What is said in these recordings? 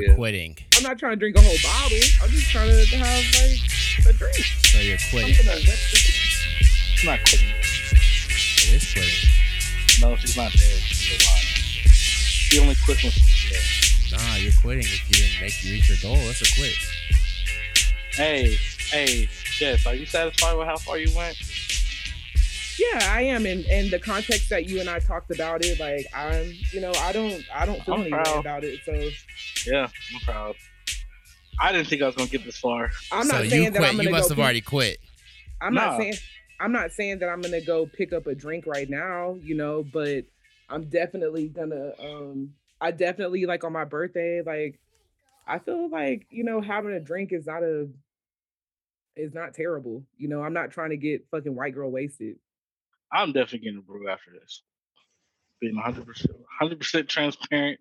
Yeah. quitting. I'm not trying to drink a whole bottle. I'm just trying to have like a drink. So you're quitting. Something to wet the- not quitting. It is quitting. No, she's not dead. She's alive. She only quits when she's dead. Nah, you're quitting if you didn't make you reach your goal. That's a quit. Hey, hey, Jess, are you satisfied with how far you went? Yeah, I am. In in the context that you and I talked about it, like I'm, you know, I don't, I don't feel I'm any way about it. So Yeah, I'm proud. I didn't think I was gonna get this far. I'm so not you saying that quit. I'm You gonna must go. have already quit. I'm not saying I'm not saying that I'm gonna go pick up a drink right now, you know, but I'm definitely gonna um I definitely like on my birthday, like I feel like, you know, having a drink is not a is not terrible. You know, I'm not trying to get fucking white girl wasted. I'm definitely getting a brew after this. Being 100 percent 100 percent transparent.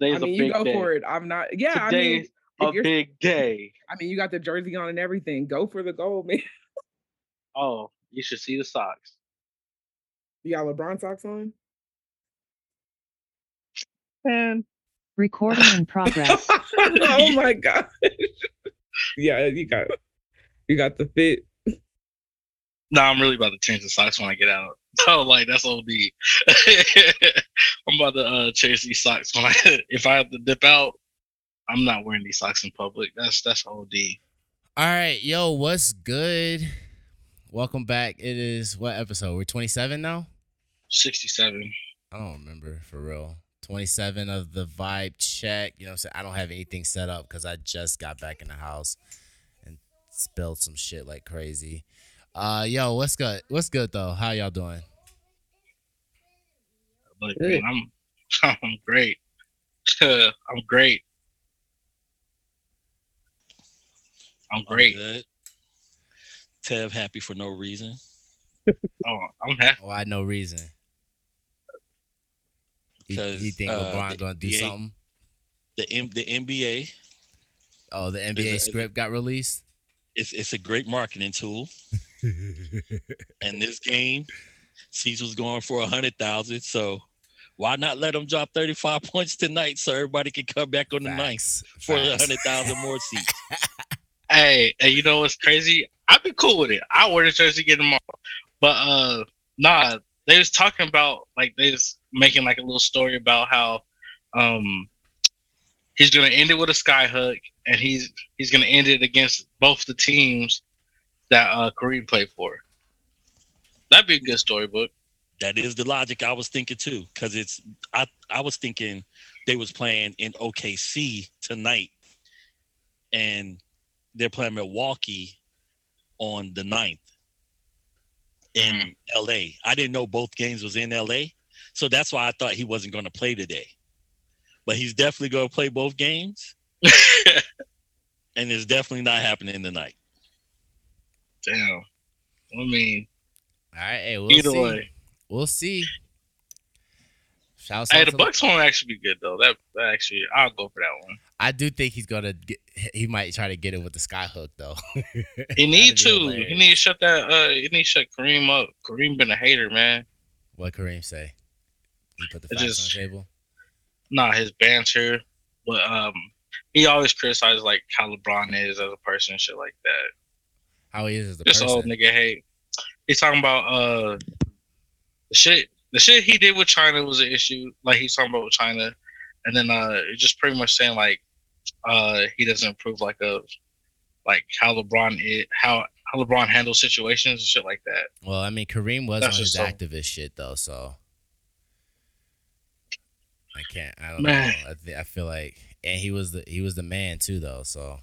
Today's I mean, a you go day. for it. I'm not yeah, I mean a you're- big day. I mean you got the jersey on and everything. Go for the gold, man. Oh, you should see the socks. You got LeBron socks on? Man, Recording in progress. oh my god. yeah, you got you got the fit. no, I'm really about to change the socks when I get out. Oh, like that's OD. I'm about to uh, change these socks when I if I have to dip out. I'm not wearing these socks in public. That's that's OD. All right, yo, what's good? Welcome back. It is what episode? We're 27 now. 67. I don't remember for real. 27 of the vibe check. You know what I'm saying? I don't have anything set up because I just got back in the house and spilled some shit like crazy. Uh yo, what's good? What's good though? How y'all doing? Look, Good. man, I'm I'm great. I'm great. I'm I'm great. Tev happy for no reason. Oh, I'm happy. Why no reason? You, Because, you think uh, LeBron the gonna do NBA something? The M- the NBA Oh, the NBA it- script got released. it's it's a great marketing tool. And this game, Caesar's going for a hundred thousand. So why not let him drop thirty five points tonight so everybody can come back on the ninth for a hundred thousand more seats? Hey, hey, you know what's crazy? I'd be cool with it. I wear the jersey get them all. But uh nah, they was talking about like they was making like a little story about how um he's gonna end it with a sky hook and he's he's gonna end it against both the teams that uh Kareem played for. That'd be a good storybook. That is the logic I was thinking too, because it's I I was thinking they was playing in OKC tonight, and they're playing Milwaukee on the 9th in LA. I didn't know both games was in LA, so that's why I thought he wasn't going to play today. But he's definitely going to play both games, and it's definitely not happening tonight. Damn. I mean, All right, hey, we'll either see. way. We'll see. Shouts Hey, the Bucks one actually be good though. That, that actually, I'll go for that one. I do think he's gonna get. He might try to get it with the sky hook though. He need to. hilarious. He need to shut that. Uh, he need to shut Kareem up. Kareem been a hater, man. What Kareem say? He put the facts just- on the table. Not his banter, but um, he always criticizes like how LeBron is as a person, and shit like that. How he is as a Just person. old nigga hate. He's talking about uh, the shit. The shit he did with China was an issue. Like he's talking about with China, and then uh, it's just pretty much saying like, uh, he doesn't approve like a, like how LeBron is, how how LeBron handles situations and shit like that. Well, I mean, Kareem was That's on his so- activist shit though, so I can't. I don't Man. know. I, th- I feel like, and he was the he was the man too though. So,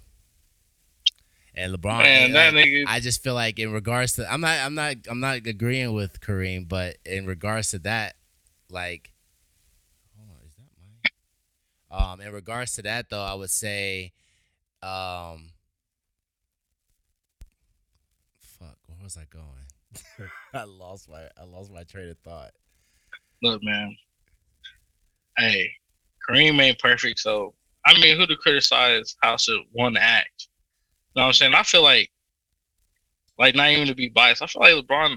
and LeBron, Man, like, nigga. I just feel like in regards to, I'm not, I'm not, I'm not agreeing with Kareem, but in regards to that, like, hold on, is that mine? Um, in regards to that though, I would say, um, fuck, where was I going? I lost my, I lost my train of thought. look, man. Hey, Kareem ain't perfect, so I mean, who to criticize how should one act? Know what I'm saying? I feel like, like not even to be biased, I feel like LeBron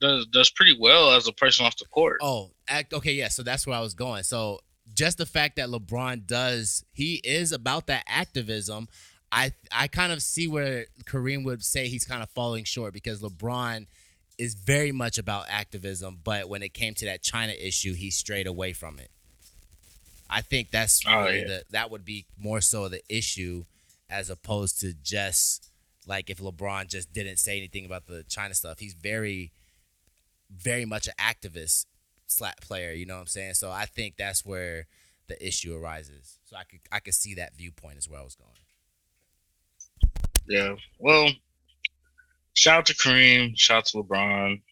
does does pretty well as a person off the court. Oh, act okay, yeah. So that's where I was going. So just the fact that LeBron does, he is about that activism. I I kind of see where Kareem would say he's kind of falling short because LeBron is very much about activism, but when it came to that China issue, he strayed away from it. I think that's Oh, really yeah. the that would be more so the issue as opposed to just like if LeBron just didn't say anything about the China stuff. He's very very much an activist slap player, you know what I'm saying? So I think that's where the issue arises. So I could I could see that viewpoint is where I was going. Yeah. Well, shout out to Kareem. Shout out to LeBron.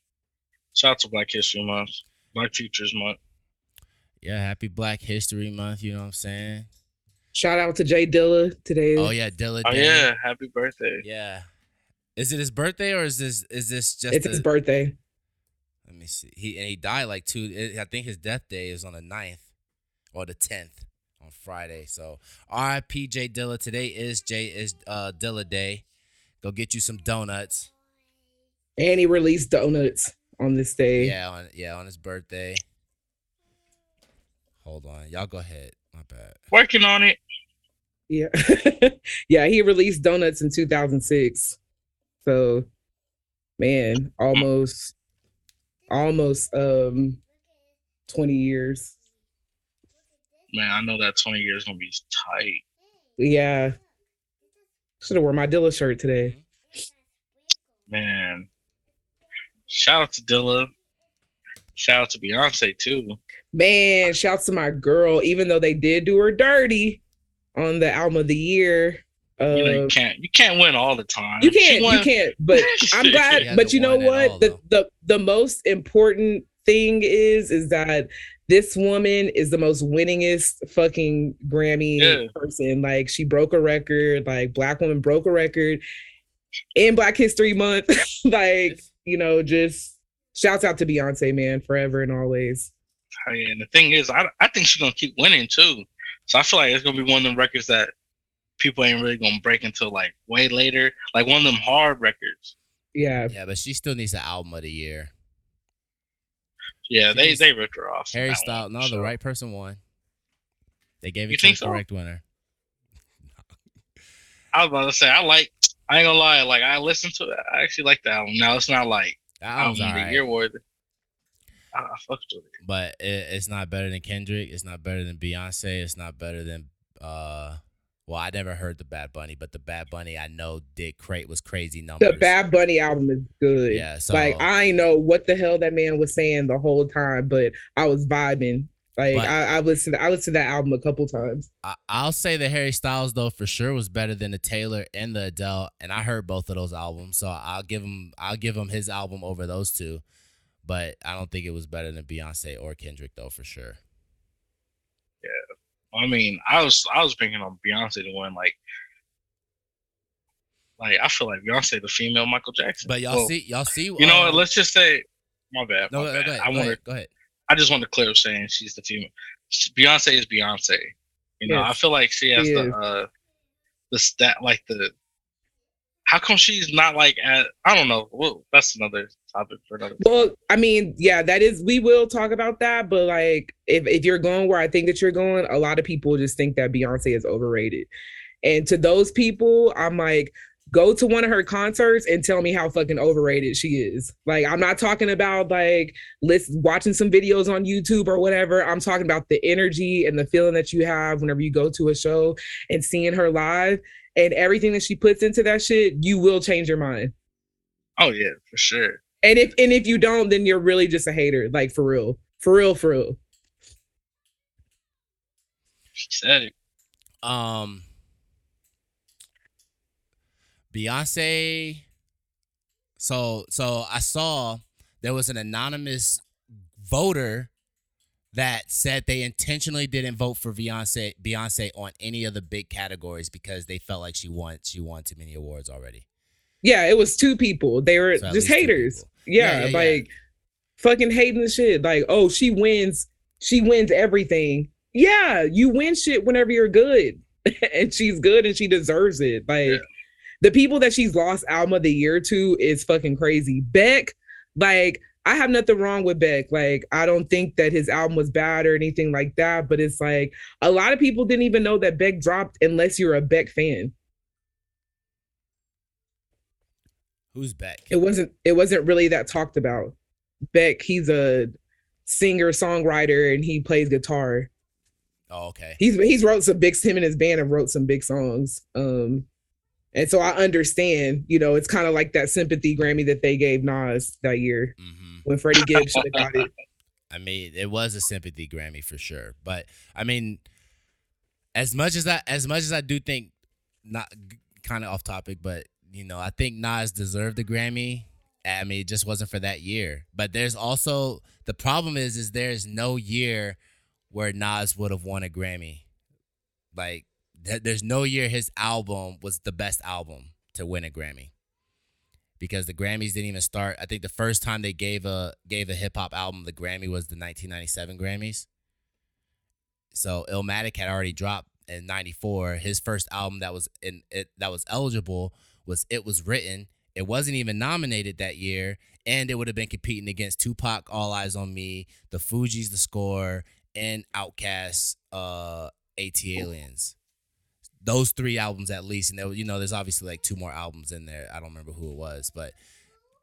Shout out to Black History Month. Black Futures Month. Yeah, happy Black History Month, you know what I'm saying? Shout out to J Dilla today. Oh yeah, Dilla Oh Day. yeah, happy birthday. Yeah. Is it his birthday or is this is this just it's a- his birthday. Let me see. He and he died like two. I think his death day is on the 9th or the tenth on Friday. So R.I.P. J Dilla. Today is Jay is uh Dilla Day. Go get you some donuts. And he released donuts on this day. Yeah, on yeah on his birthday. Hold on, y'all go ahead. My bad. Working on it. Yeah. yeah, he released Donuts in 2006. So, man, almost almost um 20 years. Man, I know that 20 years gonna be tight. Yeah. Should have worn my Dilla shirt today. Man. Shout out to Dilla. Shout out to Beyonce too. Man, shouts to my girl, even though they did do her dirty on the album of the year. Uh, You know you can't you can't win all the time. you can't, you can't. But I'm glad. But you know what? all, the though. the the most important thing is is that this woman is the most winningest fucking Grammy Yeah. person. Like she broke a record. Like black woman broke a record in Black History Month. like you know, just shouts out to Beyonce, man, forever and always. And the thing is, I I think she's gonna keep winning too. So I feel like it's gonna be one of them records that people ain't really gonna break until like way later. Like one of them hard records. Yeah. Yeah, but she still needs an album of the year. Yeah, they Jeez. they ripped her off. Harry that Styles. No, so. the right person won. They gave it You to think the so? correct winner. I was about to say I like. I ain't gonna lie. Like I listened to it. I actually like the album. Now it's not like That album's album of the alright. year worthy. I, I fucked with it. but it, it's not better than Kendrick. It's not better than Beyonce. It's not better than uh. Well, I never heard the Bad Bunny, but the Bad Bunny I know did crate was crazy numbers. The Bad Bunny album is good. Yeah, so like I know what the hell that man was saying the whole time, but I was vibing. Like But- I, I listened, I listened to that album a couple times. I, I'll say the Harry Styles though for sure was better than the Taylor and the Adele, and I heard both of those albums, so I'll give him I'll give him his album over those two, but I don't think it was better than Beyonce or Kendrick though for sure. Yeah, I mean, I was I was thinking on Beyonce to win. Like, like I feel like Beyonce the female Michael Jackson. But y'all Well, see y'all see You know what? um, Let's just say, my bad. no my go, bad. go ahead, I want ahead, go ahead. I just want to clear up saying she's the female. Beyonce is Beyonce. You know, I feel like she has she the uh the stat like the. How come she's not like at? I don't know. Well, that's another topic for another. Well, I mean, yeah, that is we will talk about that, but like if if you're going where I think that you're going, a lot of people just think that Beyonce is overrated. And to those people, I'm like, go to one of her concerts and tell me how fucking overrated she is. Like, I'm not talking about like listen watching some videos on YouTube or whatever. I'm talking about the energy and the feeling that you have whenever you go to a show and seeing her live and everything that she puts into that shit, you will change your mind. Oh yeah, for sure. And if and if you don't, then you're really just a hater, like for real, for real, for real. She said it. Um, Beyonce. So so I saw there was an anonymous voter that said they intentionally didn't vote for Beyonce Beyonce on any of the big categories because they felt like she won she won too many awards already. Yeah, it was two people. They were So just haters. Yeah, Yeah, yeah, yeah. like fucking hating the shit. Like, oh, she wins, she wins everything. Yeah, you win shit whenever you're good. and she's good and she deserves it. Like Yeah. the people that she's lost album of the year to is fucking crazy. Beck, like I have nothing wrong with Beck. Like, I don't think that his album was bad or anything like that. But it's like a lot of people didn't even know that Beck dropped unless you're a Beck fan. Who's Beck? It wasn't. It wasn't really that talked about. Beck, he's a singer songwriter and he plays guitar. Oh, okay. He's he's wrote some big. Him and his band have wrote some big songs. Um, and so I understand. You know, it's kind of like that sympathy Grammy that they gave Nas that year hmm when Freddie Gibbs should have got it. I mean, it was a sympathy Grammy for sure. But I mean, as much as I as much as I do think not kind of off topic, but you know, I think Nas deserved the Grammy. I mean, it just wasn't for that year. But there's also the problem is is there's no year where Nas would have won a Grammy. Like there's no year his album was the best album to win a Grammy. Because the Grammys didn't even start. I think the first time they gave a gave a hip hop album the Grammy was the 1997 Grammys. So Illmatic had already dropped in 94. His first album that was in it that was eligible was It Was Written. It wasn't even nominated that year, and it would have been competing against Tupac, All Eyez on Me, The Fugees, The Score, and Outkast, uh, ATLiens. Those three albums at least, and there, you know, there's obviously like two more albums in there. I don't remember who it was, but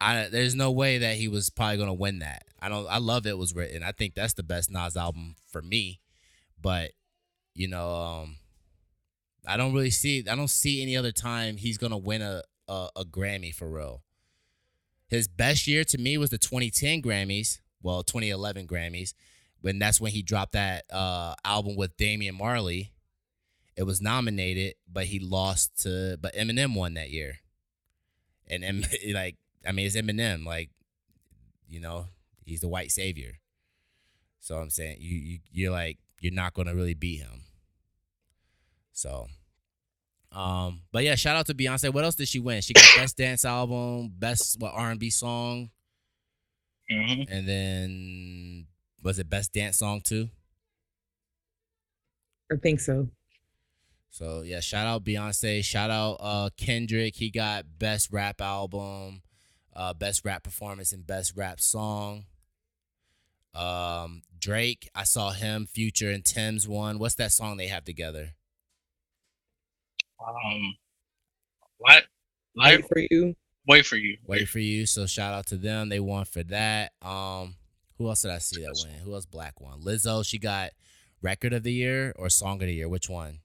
I there's no way that he was probably gonna win that. I don't. I love it was written. I think that's the best Nas album for me, but you know, um, I don't really see. I don't see any other time he's gonna win a a, a Grammy for real. His best year to me was the 2010 Grammys, well, 2011 Grammys, when that's when he dropped that uh, album with Damian Marley. It was nominated, but he lost to. But Eminem won that year, and em, like I mean, it's Eminem. Like, you know, he's the white savior. So I'm saying you, you you're like you're not gonna really beat him. So, um, but yeah, shout out to Beyonce. What else did she win? She got best dance album, best what R and B song, hmm and then was it best dance song too? I think so. So yeah, shout out Beyonce. Shout out uh Kendrick. He got best rap album, uh best rap performance, and best rap song. Um Drake, I saw him, Future, and Tems won. What's that song they have together? Um, what? Wait Life, for you. wait for you. Wait for you. So shout out to them. They won for that. Um, who else did I see that win? Who else black won? Lizzo, she got record of the year or song of the year? Which one?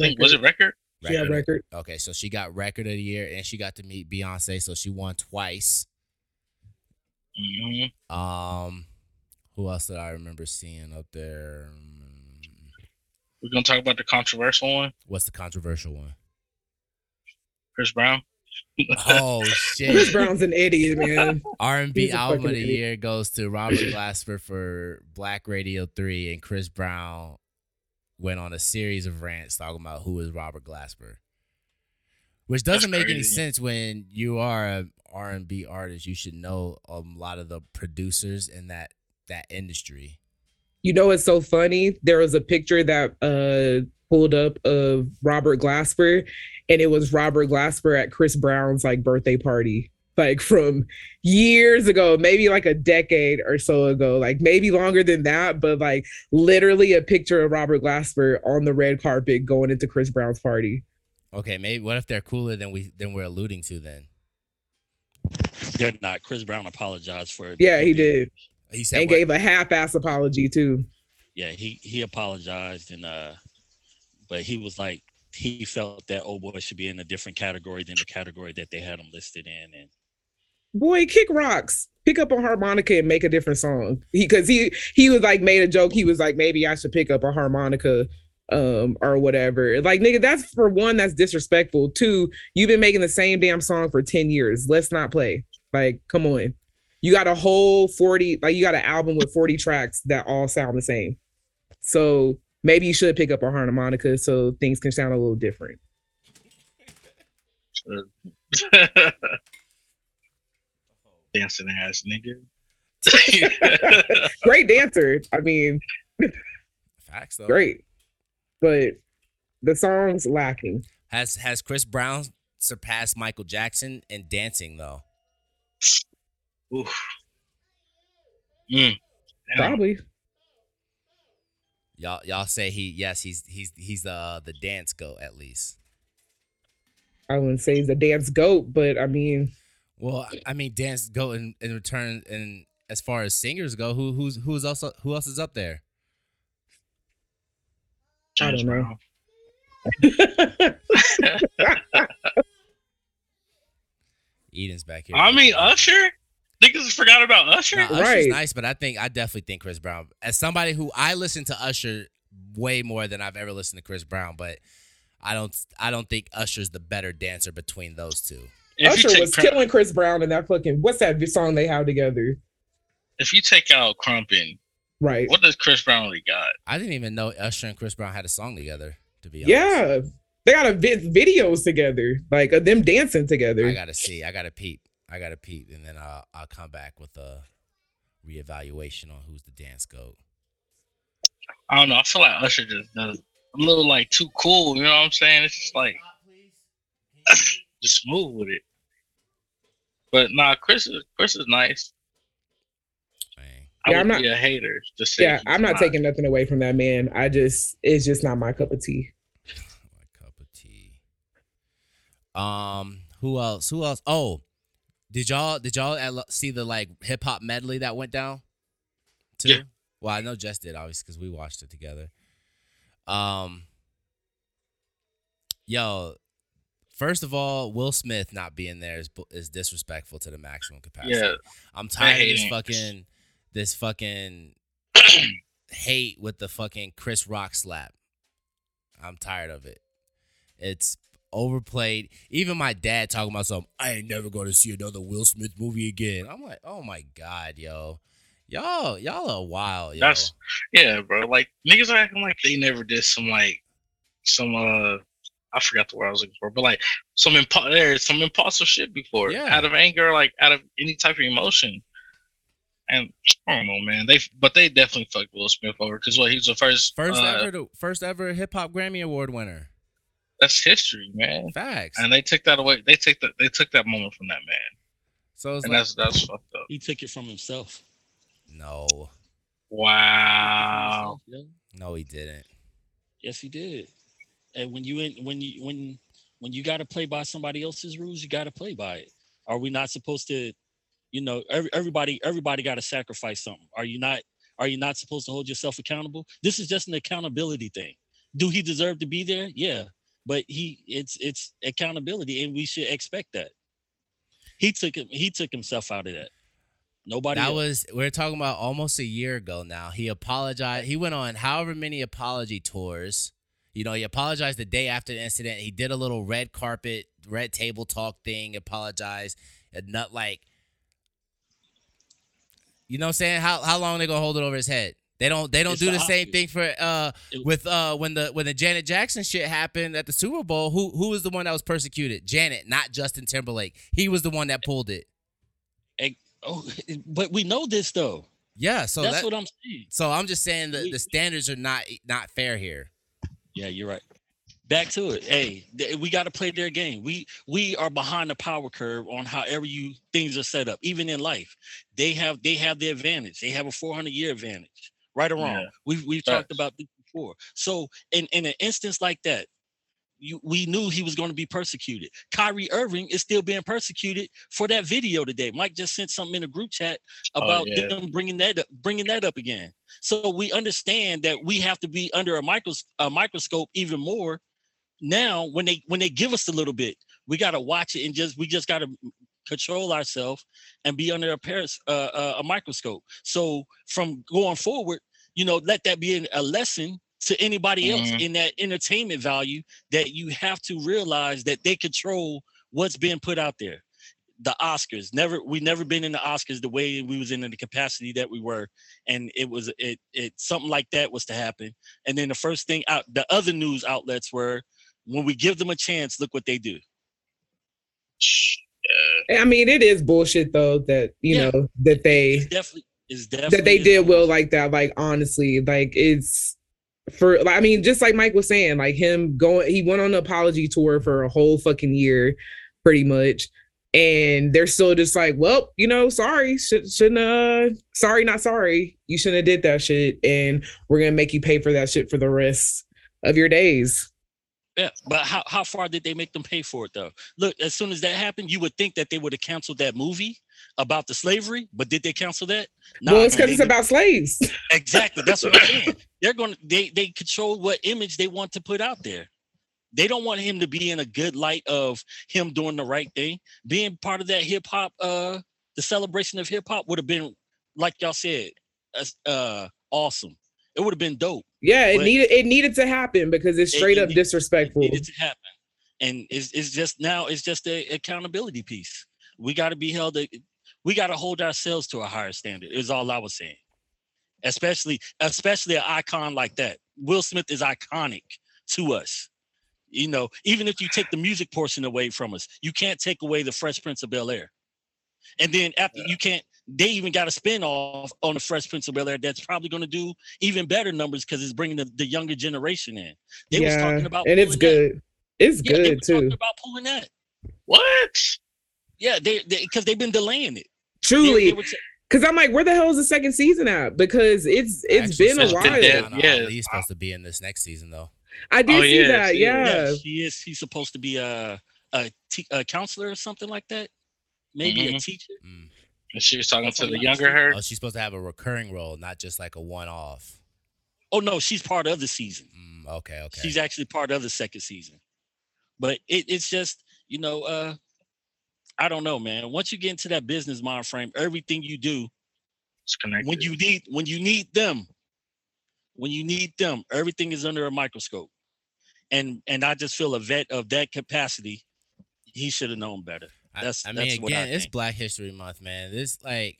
I was it record? She had record. Okay, so she got record of the year and she got to meet Beyonce, so she won twice. hmm Um, who else did I remember seeing up there? We're gonna talk about the controversial one, What's the controversial one? Chris Brown. Oh shit! Chris! Brown's an idiot, man. R and B He's a album of the idiot. year goes to Robert Glasper for Black Radio Three, and Chris Brown went on a series of rants talking about who is Robert Glasper, which doesn't That's make any sense when you are a R and B artist. You should know a lot of the producers in that that industry. You know it's so funny? There was a picture that uh pulled up of Robert Glasper, and it was Robert Glasper at Chris Brown's like birthday party, like from years ago, maybe like a decade or so ago, like maybe longer than that, but like literally a picture of Robert Glasper on the red carpet going into Chris Brown's party. Okay, maybe what if they're cooler than we than we're alluding to? Then They're not. Chris Brown apologized for it. Yeah, he did. he said, And what? gave a half-ass apology too. Yeah, he he apologized and uh, but he was like he felt that old boy should be in a different category than the category that they had him listed in, and boy, kick rocks. Pick up a harmonica and make a different song. He because he he was like made a joke. He was like, maybe I should pick up a harmonica um or whatever. Like nigga, that's for one, that's disrespectful. Two, you've been making the same damn song for 10 years. Let's not play. Like, come on. You got a whole 40, like you got an album with 40 tracks that all sound the same. So maybe you should pick up a harmonica so things can sound a little different. Dancing ass nigga. Great dancer. I mean, facts though. great. But the song's lacking. Has has Chris Brown surpassed Michael Jackson in dancing though? Oof. Mm. Damn. Probably. Y'all y'all say he yes he's he's he's the the dance goat at least. I wouldn't say he's a dance goat, but I mean, Well, I mean dance go in, in return and as far as singers go, who who's who's also who else is up there? I don't know. Brown. Eden's back here. I mean, Usher. Niggas forgot about Usher. No, Usher's Right. nice, but I think I definitely think Chris Brown. As somebody who I listen to Usher way more than I've ever listened to Chris Brown, but I don't I don't think Usher's the better dancer between those two. If Usher you take was Crump- killing Chris Brown in that fucking what's that song they have together? if you take out Crumpin, Right. what does Chris Brown really got? I didn't even know Usher and Chris Brown had a song together. To be honest, Yeah. They got a vi- videos together, like of them dancing together. I gotta see. I gotta peep. I gotta peep, and then I'll I'll come back with a reevaluation on who's the dance goat. I don't know. I feel like Usher just does a little like too cool. You know what I'm saying? It's just like just move with it. But nah, Chris is Chris is nice. I Yeah, I'm would not- be a hater. Just yeah, I'm not taking nothing away from that man. I just it's just not my cup of tea. My cup of tea. Um, who else? Who else? Oh, did y'all did y'all see the like hip hop medley that went down? Too? Yeah. Well, I know Jess did obviously because we watched it together. Um. Yo, first of all, Will Smith not being there is is disrespectful to the maximum capacity. Yeah, I'm tired of this fucking this fucking hate with the fucking Chris Rock slap. I'm tired of it. It's overplayed. Even my dad talking about something. I ain't never going to see another Will Smith movie again. I'm like, oh my god, yo, y'all, y'all are wild, yo. That's- yeah, bro. Like niggas are acting like they never did some like some uh I forgot the word I was looking for, but like some impo- there's some impulsive shit before. Yeah. Out of anger, like out of any type of emotion. And I don't know, man. They but they definitely fucked Will Smith over because what he was the first first uh, ever, the first ever hip hop Grammy Award winner. That's history, man. Facts. And they took that away. They took that. They took that moment from that man, so it's and like, that's that's fucked up. He took it from himself. no, Wow. Yeah. no, he didn't. Yes, he did. And when you in, when you when when you got to play by somebody else's rules, you got to play by it. Are we not supposed to? You know, every, everybody everybody got to sacrifice something. Are you not? Are you not supposed to hold yourself accountable? This is just an accountability thing. Do he deserve to be there? Yeah, but he it's it's accountability, and we should expect that. He took him. He took himself out of that. Nobody. That else. was we are talking about almost a year ago now. He apologized. He went on however many apology tours. You know, he apologized the day after the incident. He did a little red carpet, red table talk thing, apologized. And not like you know what I'm saying? How how long they gonna hold it over his head? They don't they don't It's do the the same thing for uh with uh when the when the Janet Jackson shit happened at the Super Bowl, who who was the one that was persecuted? Janet, not Justin Timberlake. He was the one that pulled it. oh, but we know this though. Yeah, so That's that, what I'm saying. So I'm just saying the, We- the standards are not not fair here. Yeah, you're right. Back to it. Hey, th- we got to play their game. We we are behind the power curve on however you things are set up. Even in life, they have they have the advantage. They have a 400 year advantage. Right or wrong, Yeah. we've we've talked about this before. So in in an instance like that, you we knew he was going to be persecuted. Kyrie Irving is still being persecuted for that video today. Mike just sent something in a group chat Oh, about yeah. them bringing that up, bringing that up again. So we understand that we have to be under a, micros- a microscope even more now when they when they give us a little bit. We got to watch it and just we just got to control ourselves and be under a paris, uh, uh, a microscope. So from going forward, you know, let that be a lesson to anybody else Mhm. in that entertainment value that you have to realize that they control what's being put out there the Oscars. Never we never been in the Oscars the way we was in the capacity that we were, and it was it it something like that was to happen. And then the first thing out, the other news outlets were when we give them a chance, look what they do. I mean, it is bullshit though that you Yeah. know that they It's definitely is definitely that they did Will bullshit. like that. Like honestly, like it's for. I mean, just like Mike was saying, like him going, he went on an apology tour for a whole fucking year, pretty much. and they're still just like, well, you know, sorry, should, shouldn't uh, sorry, not sorry, you shouldn't have did that shit, and we're gonna make you pay for that shit for the rest of your days. Yeah, but how, how far did they make them pay for it though? Look, as soon as that happened, you would think that they would have canceled that movie about the slavery, but did they cancel that? well, it's because it's they- about slaves. exactly. That's what I'm saying. They're going to they they control what image they want to put out there. They don't want him to be in a good light of him doing the right thing. Being part of that hip hop, uh, the celebration of hip hop would have been, like y'all said, uh, awesome. It would have been dope. Yeah, it needed it needed to happen because it's straight it up need- It disrespectful. needed to happen, and it's, it's just now it's just a accountability piece. We got to be held. A- We got to hold ourselves to a higher standard. Is all I was saying. Especially, especially an icon like that. Will Smith is iconic to us. You know, even if you take the music portion away from us, you can't take away the Fresh Prince of Bel Air. And then after you can't, they even got a spin off on the Fresh Prince of Bel Air that's probably going to do even better numbers because it's bringing the, the younger generation in. They was talking about and it's pulling that. good. It's Yeah, they good talking too. about pulling that. What? Yeah, they because they, have been delaying it. They- Truly, they were t- because I'm like, where the hell is the second season at? Because it's it's Actually, been a Sasha while. Yeah, Lana yeah. Ali's supposed to be in this next season though. I did Oh, see yeah, that. she- Yeah. yeah, she is. He's supposed to be a a, te- a counselor or something like that. Maybe a Mhm. teacher. Mm. And she was talking That's to the younger saying. her. Oh, she's supposed to have a recurring role, not just like a one-off. Oh no, she's part of the season. Mm, okay, okay. She's actually part of the second season. But it, it's just you know, uh, I don't know, man. Once you get into that business mind frame, everything you do It's connected. when you need when you need them when you need them everything is under a microscope and and i just feel a vet of that capacity he should have known better I- That's- I, that's mean, what I again, it's think. Black History Month, man. This like,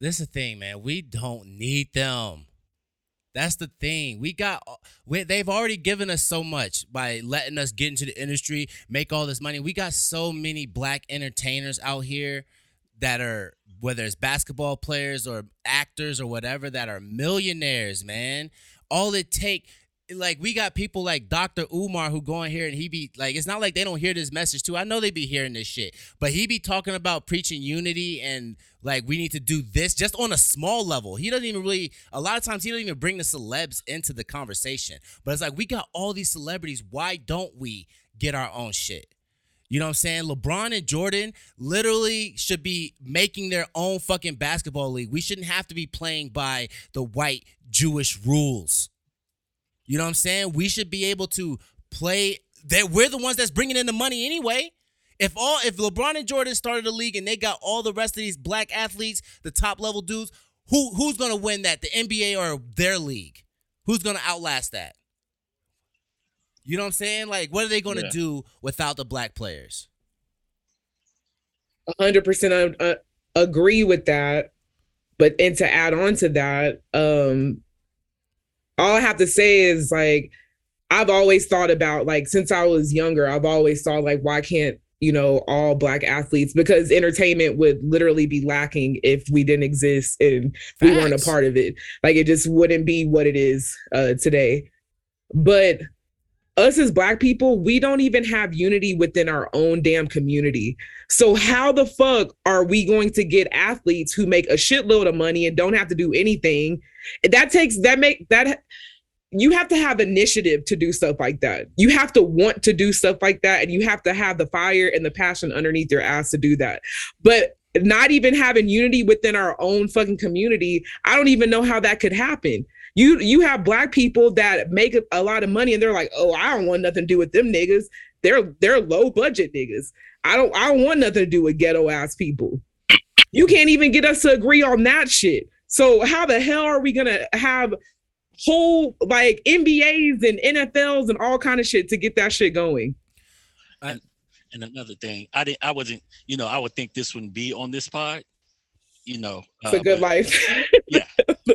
this is the thing, man. We don't need them. That's the thing. We got. We, they've already given us so much by letting us get into the industry, make all this money. We got so many black entertainers out here that are whether it's basketball players or actors or whatever that are millionaires, man. All it take like we got people like Dr. Umar who go in here and he be like it's not like they don't hear this message too. I know they be hearing this shit. But he be talking about preaching unity and like we need to do this just on a small level. He doesn't even really a lot of times he don't even bring the celebs into the conversation. But it's like we got all these celebrities, why don't we get our own shit? You know what I'm saying? LeBron and Jordan literally should be making their own fucking basketball league. We shouldn't have to be playing by the white Jewish rules. You know what I'm saying? We should be able to play that we're the ones that's bringing in the money anyway. If all if LeBron and Jordan started a league and they got all the rest of these black athletes, the top level dudes, who who's going to win that? The NBA or their league? Who's going to outlast that? You know what I'm saying? Like what are they going to Yeah. do without the black players? hundred percent uh, agree with that. But and to add on to that, um, all I have to say is like I've always thought about like since I was younger, I've always thought like why can't you know all black athletes because entertainment would literally be lacking if we didn't exist and we weren't a part of it. Like it just wouldn't be what it is uh, today. But us as black people, we don't even have unity within our own damn community. So how the fuck are we going to get athletes who make a shitload of money and don't have to do anything? That takes that make that you have to have initiative to do stuff like that. You have to want to do stuff like that and you have to have the fire and the passion underneath your ass to do that. But not even having unity within our own fucking community, I don't even know how that could happen. You you have black people that make a- a lot of money and they're like, "Oh, I don't want nothing to do with them niggas. They're they're low budget niggas. I don't I don't want nothing to do with ghetto ass people." You can't even get us to agree on that shit. So how the hell are we gonna have whole like NBAs and NFLs and all kind of shit to get that shit going? and another thing i didn't i wasn't you know i would think this wouldn't be on this pod you know It's a uh, good but life.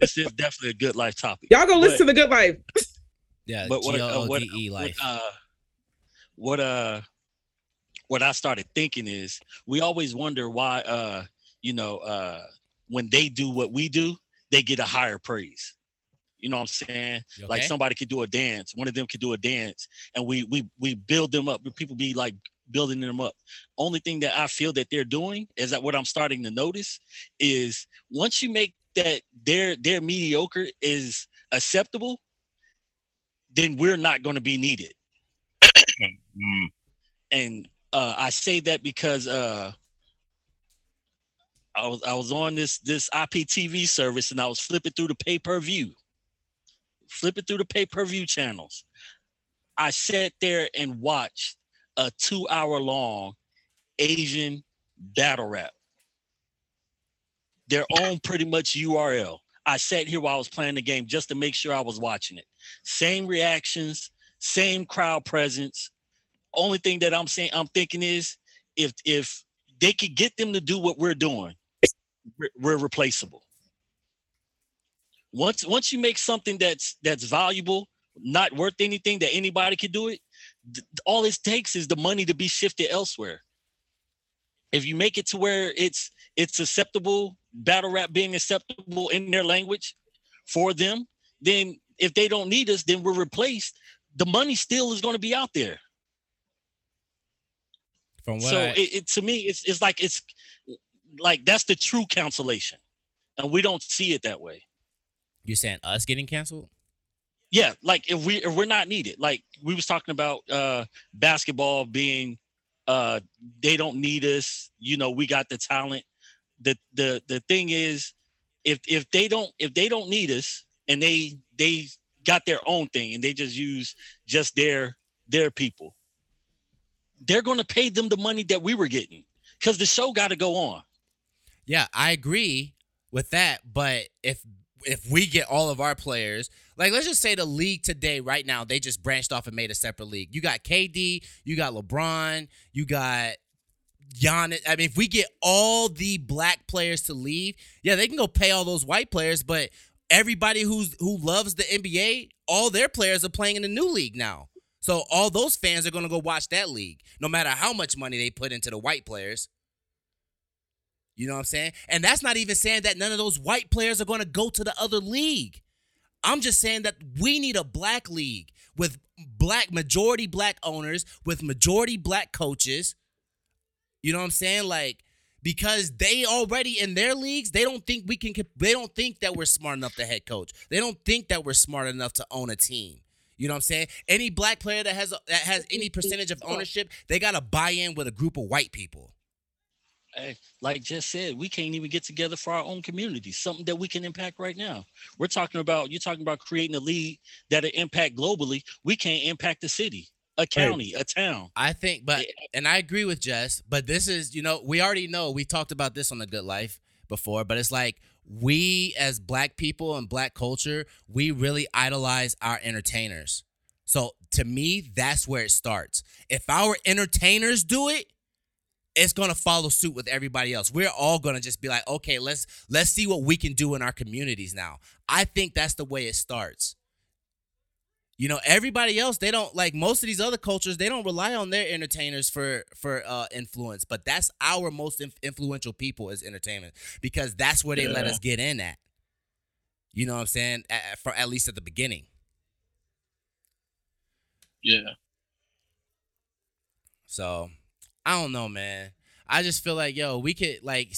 This is definitely a good life topic Y'all go listen But- to the good life. Yeah, but what, G uh, O O what, D E what, life. uh, what uh what I started thinking is we always wonder why uh you know uh when they do what we do they get a higher praise you know what I'm saying You like somebody could do a dance one of them could do a dance and we we we build them up people be like building them up. Only thing that I feel that they're doing is that what I'm starting to notice is once you make that their their mediocre is acceptable, then we're not going to be needed. Mm. And uh, I say that because uh, I was I was on this this IPTV service and I was flipping through the pay per view, flipping through the pay per view channels. I sat there and watched a two hour long Asian battle rap. Their own pretty much URL. I sat here while I was playing the game just to make sure I was watching it. Same reactions, same crowd presence. Only thing that I'm saying, I'm thinking is if if they could get them to do what we're doing, we're, replaceable. Once once you make something that's that's valuable, not worth anything that anybody could do it, all it takes is the money to be shifted elsewhere. If you make it to where it's it's acceptable, battle rap being acceptable in their language for them, then if they don't need us, then we're replaced. The money still is going to be out there. From what so I, it, it to me, it's it's like it's like that's the true cancellation, and we don't see it that way. You're saying us getting canceled? Yeah, like if we if we're not needed, like we was talking about uh basketball being uh they don't need us, you know, we got the talent. The the the thing is if if they don't if they don't need us and they they got their own thing and they just use just their their people, they're gonna pay them the money that we were getting because the show got to go on. Yeah, I agree with that. But if if we get all of our players, like let's just say the league today, right now, they just branched off and made a separate league. You got KD, you got LeBron, you got Giannis. I mean, if we get all the black players to leave, yeah, they can go pay all those white players, but everybody who's who loves the NBA, all their players are playing in the new league now. So all those fans are gonna go watch that league, no matter how much money they put into the white players. You know what I'm saying? And that's not even saying that none of those white players are going to go to the other league. I'm just saying that we need a black league with black majority black owners, with majority black coaches. You know what I'm saying? Like because they already in their leagues, they don't think we can they don't think that we're smart enough to head coach. They don't think that we're smart enough to own a team. You know what I'm saying? Any black player that has that has any percentage of ownership, they got to buy in with a group of white people. Hey, like just said, we can't even get together for our own community. Something that we can impact right now. We're talking about you're talking about creating a league that'll impact globally. We can't impact the city, a county, a town. I think, but Yeah. and I agree with Jess, but this is, you know, we already know we talked about this on the Good Life before, but it's like we as black people and black culture, we really idolize our entertainers. So to me, that's where it starts. If our entertainers do it, it's gonna follow suit with everybody else. We're all gonna just be like, okay, let's let's see what we can do in our communities now. I think that's the way it starts. You know, everybody else they don't like most of these other cultures. They don't rely on their entertainers for for uh, influence, but that's our most inf- influential people is entertainment because that's where they let us get in at. You know what I'm saying? At, for at least at the beginning. Yeah. So I don't know, man. I just feel like yo, we could like,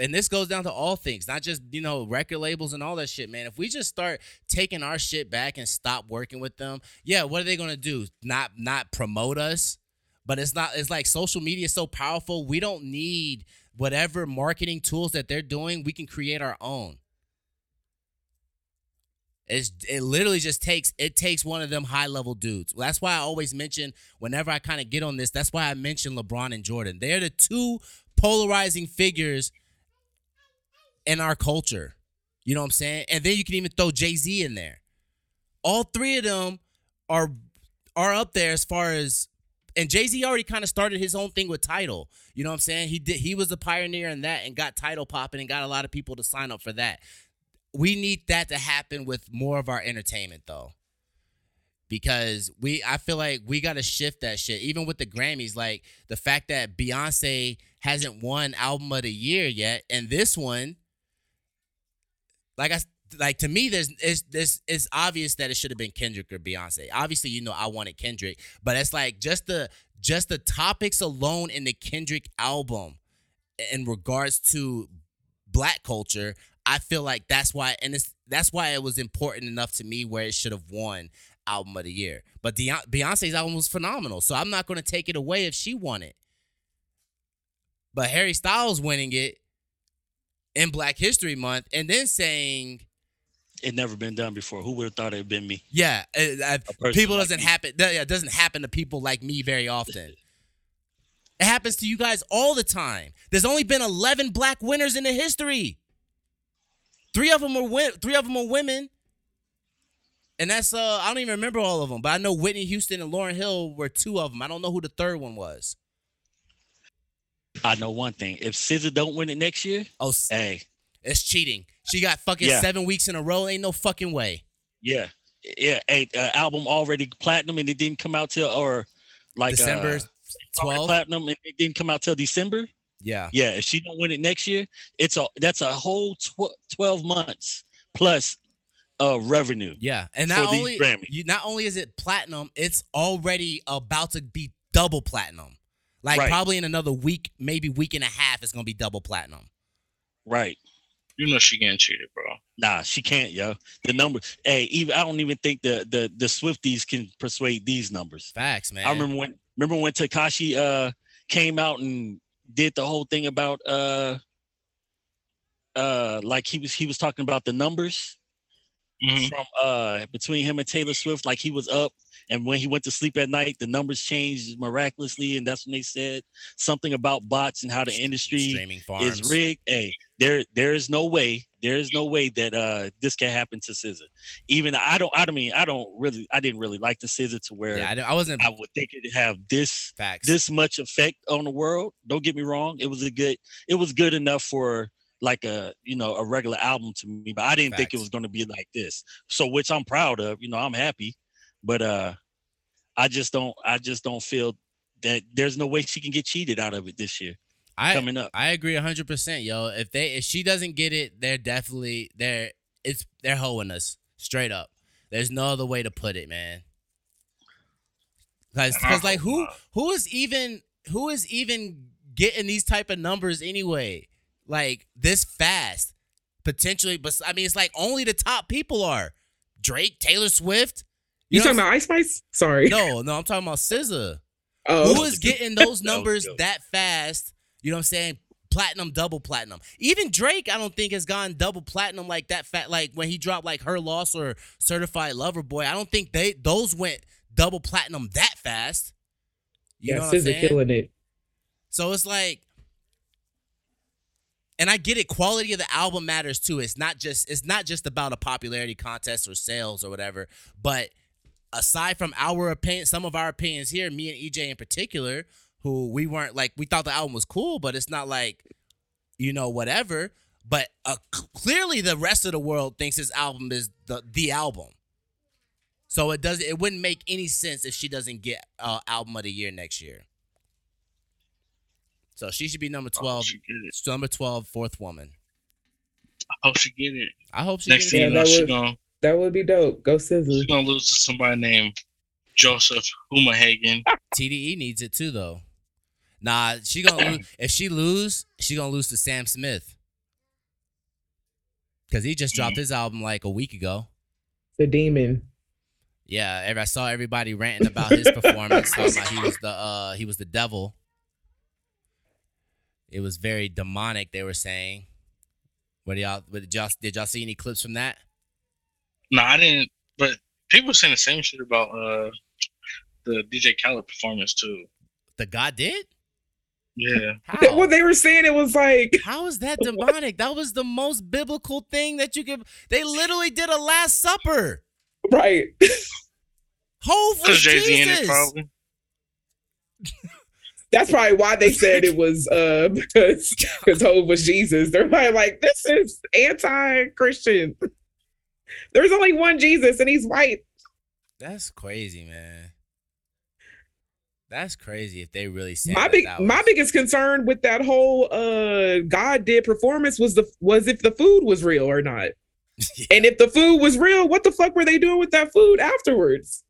and this goes down to all things, not just you know record labels and all that shit, man. If we just start taking our shit back and stop working with them, yeah, what are they gonna do? Not not promote us? But it's not. It's like social media is so powerful. We don't need whatever marketing tools that they're doing. We can create our own. It's, it literally just takes it takes one of them high level dudes. That's why I always mention whenever I kind of get on this. That's why I mention LeBron and Jordan. They're the two polarizing figures in our culture. You know what I'm saying? And then you can even throw Jay Z in there. All three of them are are up there as far as and Jay Z already kind of started his own thing with Tidal. You know what I'm saying? He did. He was a pioneer in that and got Tidal popping and got a lot of people to sign up for that. We need that to happen with more of our entertainment though. Because we I feel like we got to shift that shit. Even with the Grammys like the fact that Beyonce hasn't won album of the year yet and this one like I like to me, there's it's this it's obvious that it should have been Kendrick or Beyonce. Obviously, you know I wanted Kendrick, but it's like just the just the topics alone in the Kendrick album in regards to black culture, I feel like that's why and it's that's why it was important enough to me where it should have won album of the year. But Beyonce's album was phenomenal, so I'm not going to take it away if she won it. But Harry Styles winning it in Black History Month and then saying, It never been done before. Who would have thought it'd been me? "Yeah, uh, uh, person people like doesn't me. happen. yeah, It doesn't happen to people like me very often." It happens to you guys all the time. There's only been 11 black winners in the history. Three of them are win- three of them are women. And that's uh I don't even remember all of them, but I know Whitney Houston and Lauryn Hill were two of them. I don't know who the third one was. I know one thing. If SZA don't win it next year, Oh, hey, it's cheating. She got fucking Yeah. 7 weeks in a row. Ain't no fucking way. yeah, yeah, hey, uh, album already platinum and it didn't come out till or like December uh, platinum and it didn't come out till December. Yeah. Yeah, if she don't win it next year, it's a that's a whole tw- twelve months plus uh revenue. Yeah, and not only you, not only is it platinum, it's already about to be double platinum. Like Right. probably in another week, maybe week and a half, it's gonna be double platinum. Right. You know she getting cheated, bro. Nah, she can't, yo. The number, hey, even I don't even think the the the Swifties can persuade these numbers. Facts, man. I remember when remember when Tekashi uh came out and did the whole thing about uh uh like he was he was talking about the numbers Mhm. from uh between him and Taylor Swift, like he was up and when he went to sleep at night, the numbers changed miraculously, and that's when they said something about bots and how the industry is rigged. Hey, there there is no way, there is no way that uh this can happen to SZA. Even I don't I don't mean I don't really I didn't really like the SZA to where Yeah, I, I wasn't I would think it'd have this facts. this much effect on the world. Don't get me wrong. It was a good it was good enough for like a you know a regular album to me, but I didn't think it was gonna be like this. So which I'm proud of, you know, I'm happy. But uh I just don't I just don't feel that there's no way she can get cheated out of it this year I coming up. I agree hundred percent, yo. If they if she doesn't get it, they're definitely they're it's they're hoeing us straight up. There's no other way to put it, man. Cause, And I 'cause, like who who is even who is even getting these type of numbers anyway? Like this fast, potentially. But I mean, it's like only the top people are Drake, Taylor Swift. You, know talking about Ice Spice? Sorry. No, no, I'm talking about SZA. Oh, Who is getting those That was numbers that fast? You know what I'm saying? Platinum, double platinum. Even Drake, I don't think has gone double platinum like that. Fat like when he dropped like Her Loss or Certified Lover Boy. I don't think they those went double platinum that fast. You yeah, know what I'm SZA killing it. So it's like, and I get it. Quality of the album matters too. It's not just it's not just about a popularity contest or sales or whatever. But aside from our opinion, some of our opinions here, me and Eijay in particular, who we weren't like we thought the album was cool, but it's not like you know whatever. But uh, clearly, the rest of the world thinks this album is the the album. So it does. It wouldn't make any sense if she doesn't get uh, album of the year next year. So she should be number twelve. hope she get it. Number 12, fourth woman. I hope she get it. I hope she Next gets thing Yeah, you know, that she would- gonna That would be dope. Go she's gonna lose to somebody named Joseph Humahagen. TDE needs it too, though. Nah, she gonna lose. if she lose, she gonna lose to Sam Smith because he just dropped his album like a week ago. The demon. Yeah, I saw everybody ranting about his performance, talking about he was the uh he was the devil. It was very demonic. They were saying. What do y'all? What did y'all did y'all see any clips from that? No, I didn't. But people were saying the same shit about uh the DJ Khaled performance too. The God did? Yeah, How? What they were saying, it was like, How is that demonic? That was the most biblical thing that you could. They literally did a Last Supper. right. Hove was because Jay Z in Jesus. it probably. That's probably why they said it was uh because because Hove was Jesus. They're probably like, this is anti-Christian. There's only one Jesus and he's white. That's crazy, man. That's crazy if they really said My that big that my biggest concern with that whole uh God did performance was the was if the food was real or not. And if the food was real, what the fuck were they doing with that food afterwards?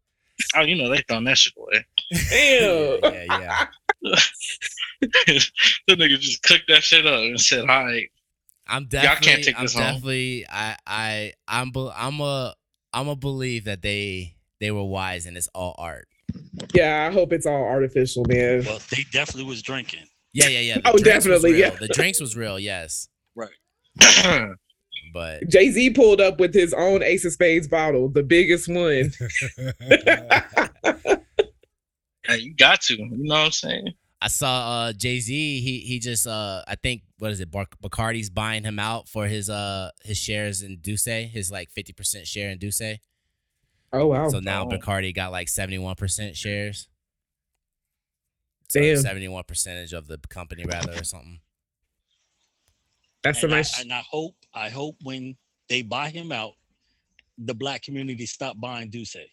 Oh, you know they throwing that shit away. Damn. yeah, yeah. the nigga just cooked that shit up and said, "All right, I'm Y'all definitely, can't take I'm this home. definitely, I, I, I'm, be- I'm a, I'm a believe that they, they were wise and it's all art. Yeah, I hope it's all artificial, man. Well, they definitely was drinking. Yeah, yeah, yeah. The Oh, definitely, yeah. The drinks was real, yes, Right. but Jay Z pulled up with his own Ace of Spades bottle, the biggest one. hey, you got to." You know what I'm saying? I saw uh Jay Z. He he just uh I think what is it? Bar- Bacardi's buying him out for his uh his shares in D'Ussé, his like fifty percent share in D'Ussé. Oh wow. So now Oh. Bacardi got like seventy one percent shares. Damn. Seventy one percentage of the company rather or something. That's a nice I, and I hope, I hope when they buy him out, the black community stop buying D'Ussé.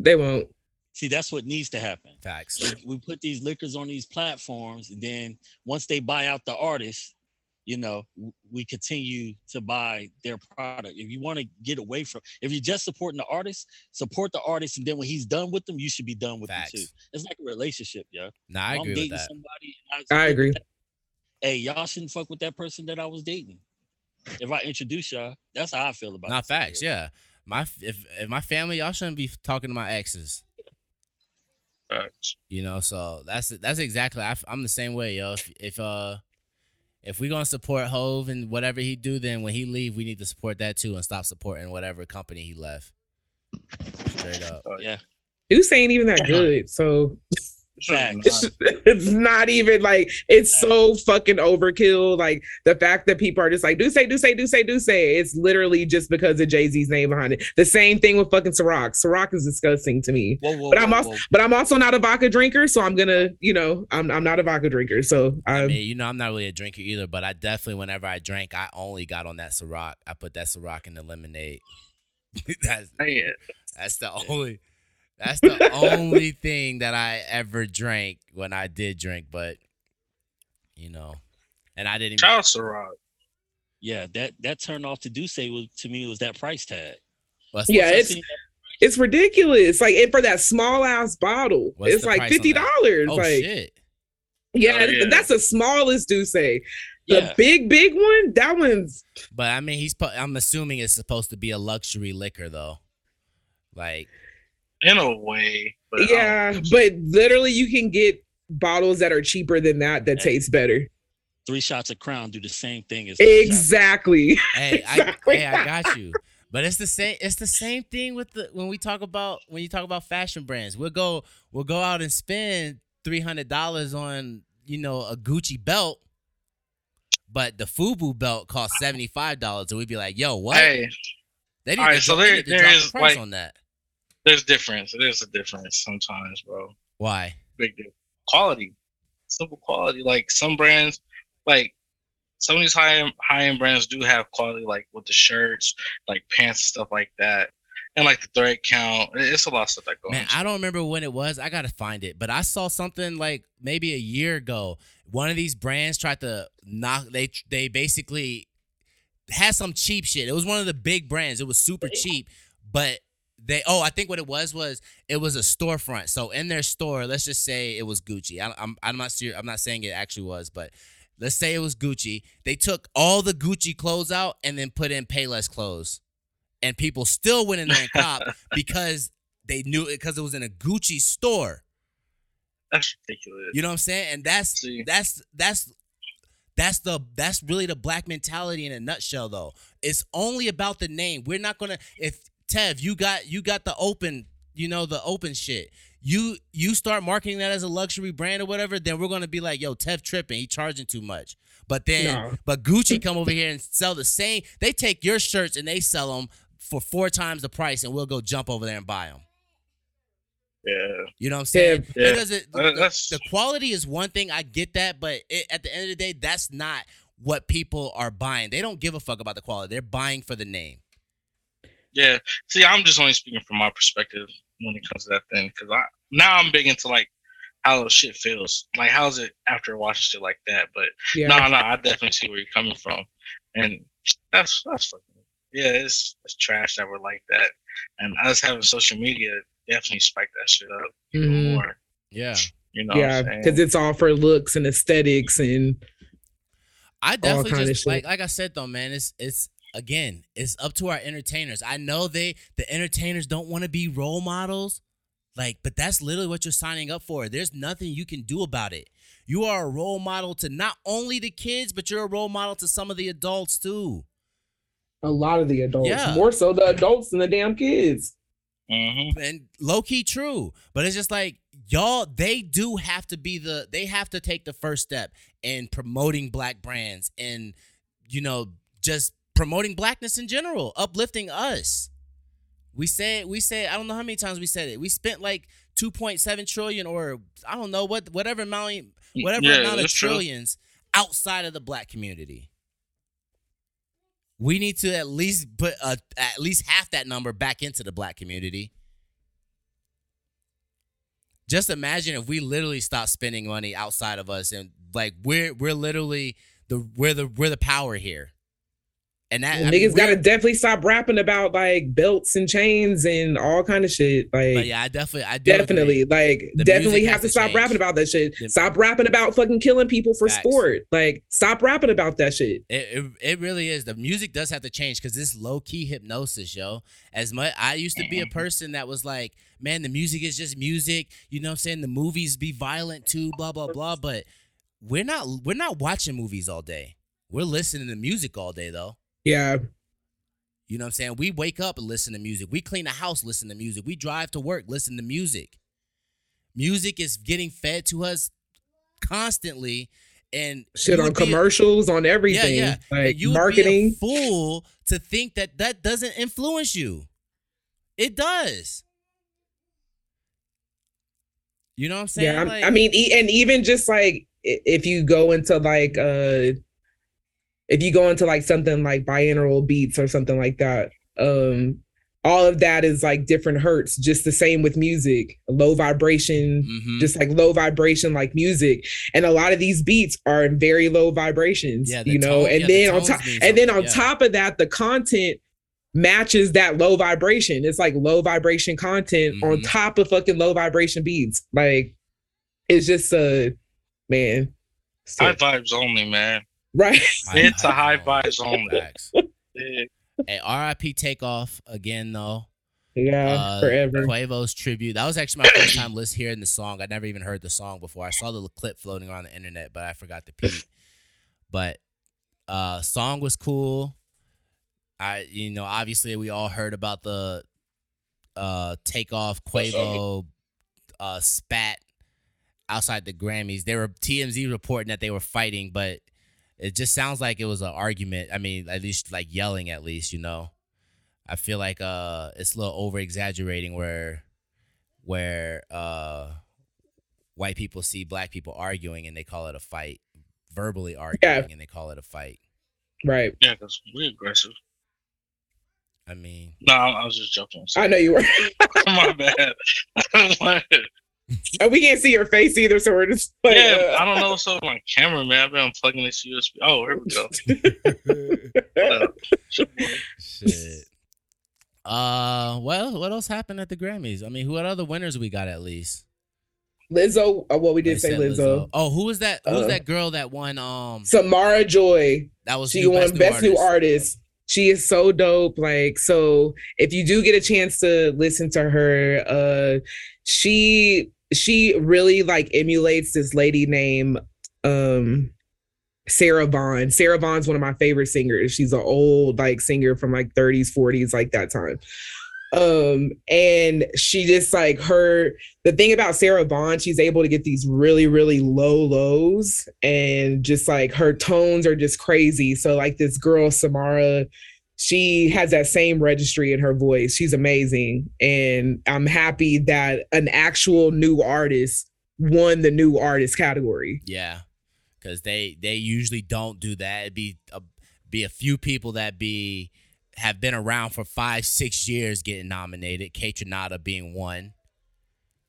they won't. See, that's what needs to happen. Facts. we, we put these liquors on these platforms, and then once they buy out the artists, you know, we continue to buy their product. If you want to get away from, if you're just supporting the artist, support the artist, and then when he's done with them, you should be done with Facts. them too. It's like a relationship, yeah. Nah, I If I'm agree with dating that. somebody, and I support agree. that- hey, y'all shouldn't fuck with that person that I was dating. If I introduce y'all, that's how I feel about Not it. facts. Yeah. My if if my family, y'all shouldn't be talking to my exes. Facts. You know, so that's that's exactly. I, am the same way, yo. If if uh if we gonna support Hove and whatever he do, then when he leave, we need to support that too and stop supporting whatever company he left. Straight up. Yeah, D'Ussé ain't even that good. So It's not. it's, it's not even like it's so fucking overkill. Like the fact that people are just like, D'Ussé, do say, D'Ussé, do say. It's literally just because of Jay Z's name behind it. The same thing with fucking Ciroc. Ciroc is disgusting to me. whoa, whoa, But I'm whoa, also, whoa. but I'm also not a vodka drinker, so I'm gonna, you know, I'm I'm not a vodka drinker. So I I'm, mean, you know, I'm not really a drinker either, but I definitely, whenever I drank, I only got on that Ciroc. I put that Ciroc in the lemonade. that's Hey, that's the only. That's the only thing that I ever drank when I did drink, but you know, and I didn't. Even, Child Ciroc. yeah, that that turned off to D'Ussé was to me was that price tag. what's, Yeah, Once I it's- it's ridiculous. Like, and for that small ass bottle, What's it's like fifty dollars. oh like, shit! yeah, Oh, yeah. that's the smallest D'Ussé. The Yeah. big, big one, that one's But I mean, he's. I'm assuming it's supposed to be a luxury liquor, though. Like, In a way. But um, yeah. But literally, you can get bottles that are cheaper than that that Hey. taste better. three shots of Crown do the same thing as Exactly. hey, Exactly. I, hey, I got you. But it's the same. It's the same thing with the when we talk about when you talk about fashion brands. We'll go. We'll go out and spend three hundred dollars on you know a Gucci belt, but the FUBU belt costs seventy five dollars, and we'd be like, "Yo, what? Hey, they need alright, to, so dro- they there- need to drop the price like- on that." There's difference. There's a difference sometimes, bro. Why? Big deal. Quality. Simple quality. Like some brands, like some of these high end high end brands do have quality, like with the shirts, like pants, and stuff like that, and like the thread count. It's a lot of stuff that goes. Man, into I don't remember when it was. I gotta find it. But I saw something like maybe a year ago. One of these brands tried to knock. They they basically had some cheap shit. It was one of the big brands. It was super cheap, but they oh I think what it was was it was a storefront. So in their store, let's just say it was Gucci. I, I'm I'm not sure. I'm not saying it actually was, but let's say it was Gucci. They took all the Gucci clothes out and then put in Payless clothes, and people still went in there and cop because they knew it because it was in a Gucci store. That's ridiculous. You know what I'm saying? And that's See. that's that's that's the that's really the black mentality in a nutshell though. It's only about the name. We're not gonna if Tev, you got you got the open, you know, the open shit. You you start marketing that as a luxury brand or whatever, then we're gonna be like, yo, Tev tripping, he charging too much. But then No. but Gucci come over here and sell the same. They take your shirts and they sell them for four times the price, and we'll go jump over there and buy them. Yeah. You know what I'm saying? Yeah. It doesn't. Uh, The, the quality is one thing. I get that, but it, at the end of the day, that's not what people are buying. They don't give a fuck about the quality. They're buying for the name. Yeah. See, I'm just only speaking from my perspective when it comes to that thing, because I now I'm big into like how shit feels. Like, how's it after watching shit like that? But Yeah. no, no, I definitely see where you're coming from, and that's that's fucking. yeah, it's, it's trash that we're like that. And us having social media definitely spiked that shit up even Mhm. more. Yeah. You know, yeah, because it's all for looks and aesthetics and I definitely just like like I said though, man. It's it's again, it's up to our entertainers. I know they the entertainers don't want to be role models, like, but that's literally what you're signing up for. There's nothing you can do about it. You are a role model to not only the kids, but you're a role model to some of the adults too. a lot of the adults, Yeah. more so the adults than the damn kids. Mhm. and low key true. But it's just like y'all, they do have to be the they have to take the first step in promoting black brands and you know just promoting blackness in general, uplifting us. We said we said I don't know how many times we said it. We spent like 2.7 trillion or I don't know what whatever amount whatever Yeah, amount of that's true. trillions outside of the black community. We need to at least put a, at least half that number back into the black community. Just imagine if we literally stopped spending money outside of us and like we're we're literally the we're the we're the power here. And that I mean, Niggas gotta definitely stop rapping about like belts and chains and all kind of shit. Like but yeah, I definitely I definitely, like definitely have to to stop rapping about that shit. The- stop rapping about fucking killing people for Facts. sport. Like stop rapping about that shit. It, it it really is. The music does have to change because this low key hypnosis, yo. As much I used to be a mm-hmm. person that was like, man, the music is just music. You know what I'm saying? The movies be violent too, blah blah blah. But we're not we're not watching movies all day. We're listening to music all day though. Yeah, You know what I'm saying? We wake up and listen to music. We clean the house, listen to music. We drive to work, listen to music. Music is getting fed to us constantly. And shit on be a- commercials, on everything. yeah, yeah. Like you marketing. Be a fool to think that that doesn't influence you. It does. You know what I'm saying? Yeah, I'm- Like- I mean, and even just like if you go into like uh if you go into like something like binaural beats or something like that, um, all of that is like different hertz, just the same with music, low vibration, Mhm. just like low vibration like music. And a lot of these beats are in very low vibrations, Yeah, you know, tone- and yeah, the then on top and then on yeah. top of that, the content matches that low vibration. It's like low vibration content on Mhm. top of fucking low vibration beats. Like it's just uh man. so- High vibes only, man. Right. It's a high five only. Facts. Hey, RIP takeoff again though. Yeah, Uh, forever. Quavo's tribute. That was actually my first time list hearing the song. I never even heard the song before. I saw the clip floating around the internet, but I forgot to peep. But uh song was cool. I you know, obviously we all heard about the uh takeoff Quavo uh spat outside the Grammys. They were TMZ reporting that they were fighting, but it just sounds like it was an argument. I mean, at least like yelling at least, you know. I feel like uh it's a little over exaggerating where where uh white people see black people arguing and they call it a fight. Verbally arguing and they call it a fight. Right. Yeah, because we're aggressive. I mean, No, I was just joking. I know you were. My bad. and we can't see your face either, so we're just like, yeah, uh, I don't know what's up with my camera, man. I've been unplugging this USB. Oh, here we go. What shit. Uh, well, what else happened at the Grammys? I mean, who what other winners we got at least? Lizzo. Uh, well, we They did say said Lizzo. Oh, who was that? Who was Uh, that girl that won? Um, Samara Joy. that was She new won Best New Artist. She is so dope. Like, so if you do get a chance to listen to her, uh, she she really like emulates this lady named um Sarah Vaughan. Sarah Vaughan's one of my favorite singers. She's an old like singer from like 30s, 40s, like that time. Um, and she just like her the thing about Sarah Vaughan, she's able to get these really, really low lows and just like her tones are just crazy. So, like this girl, Samara, she has that same registry in her voice. She's amazing. And I'm happy that an actual new artist won the new artist category. Yeah, because they they usually don't do that. It'd be a, be a few people that be have been around for five six years getting nominated. Kaytranada being one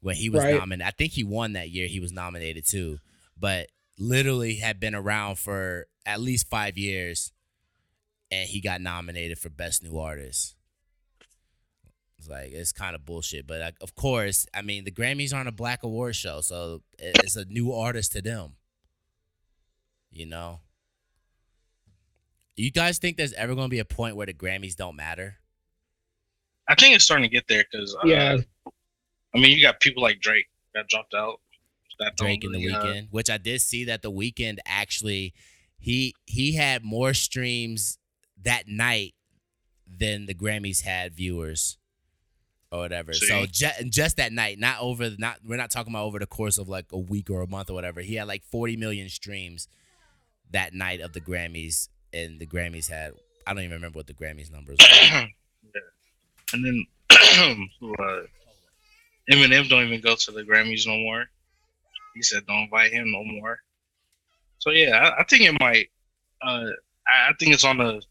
when he was Right. nominated. I think he won that year. He was nominated too, but literally had been around for at least five years. And he got nominated for best new artist. It's like it's kind of bullshit, but like, of course, I mean the Grammys aren't a black award show, so it's a new artist to them. You know. You guys think there's ever going to be a point where the Grammys don't matter? I think it's starting to get there because uh, Yeah. I mean, you got people like Drake that dropped out. That Drake in the really, uh, Weeknd, which I did see that the Weeknd actually he he had more streams that night than the Grammys had viewers or whatever. So See? just just that night, not over not we're not talking about over the course of like a week or a month or whatever. He had like 40 million streams that night of the Grammys and the Grammys had I don't even remember what the Grammys numbers were. yeah. And then uh, Eminem don't even go to the Grammys no more. He said don't invite him no more. So yeah, I, I think it might. Uh, I, I think it's on the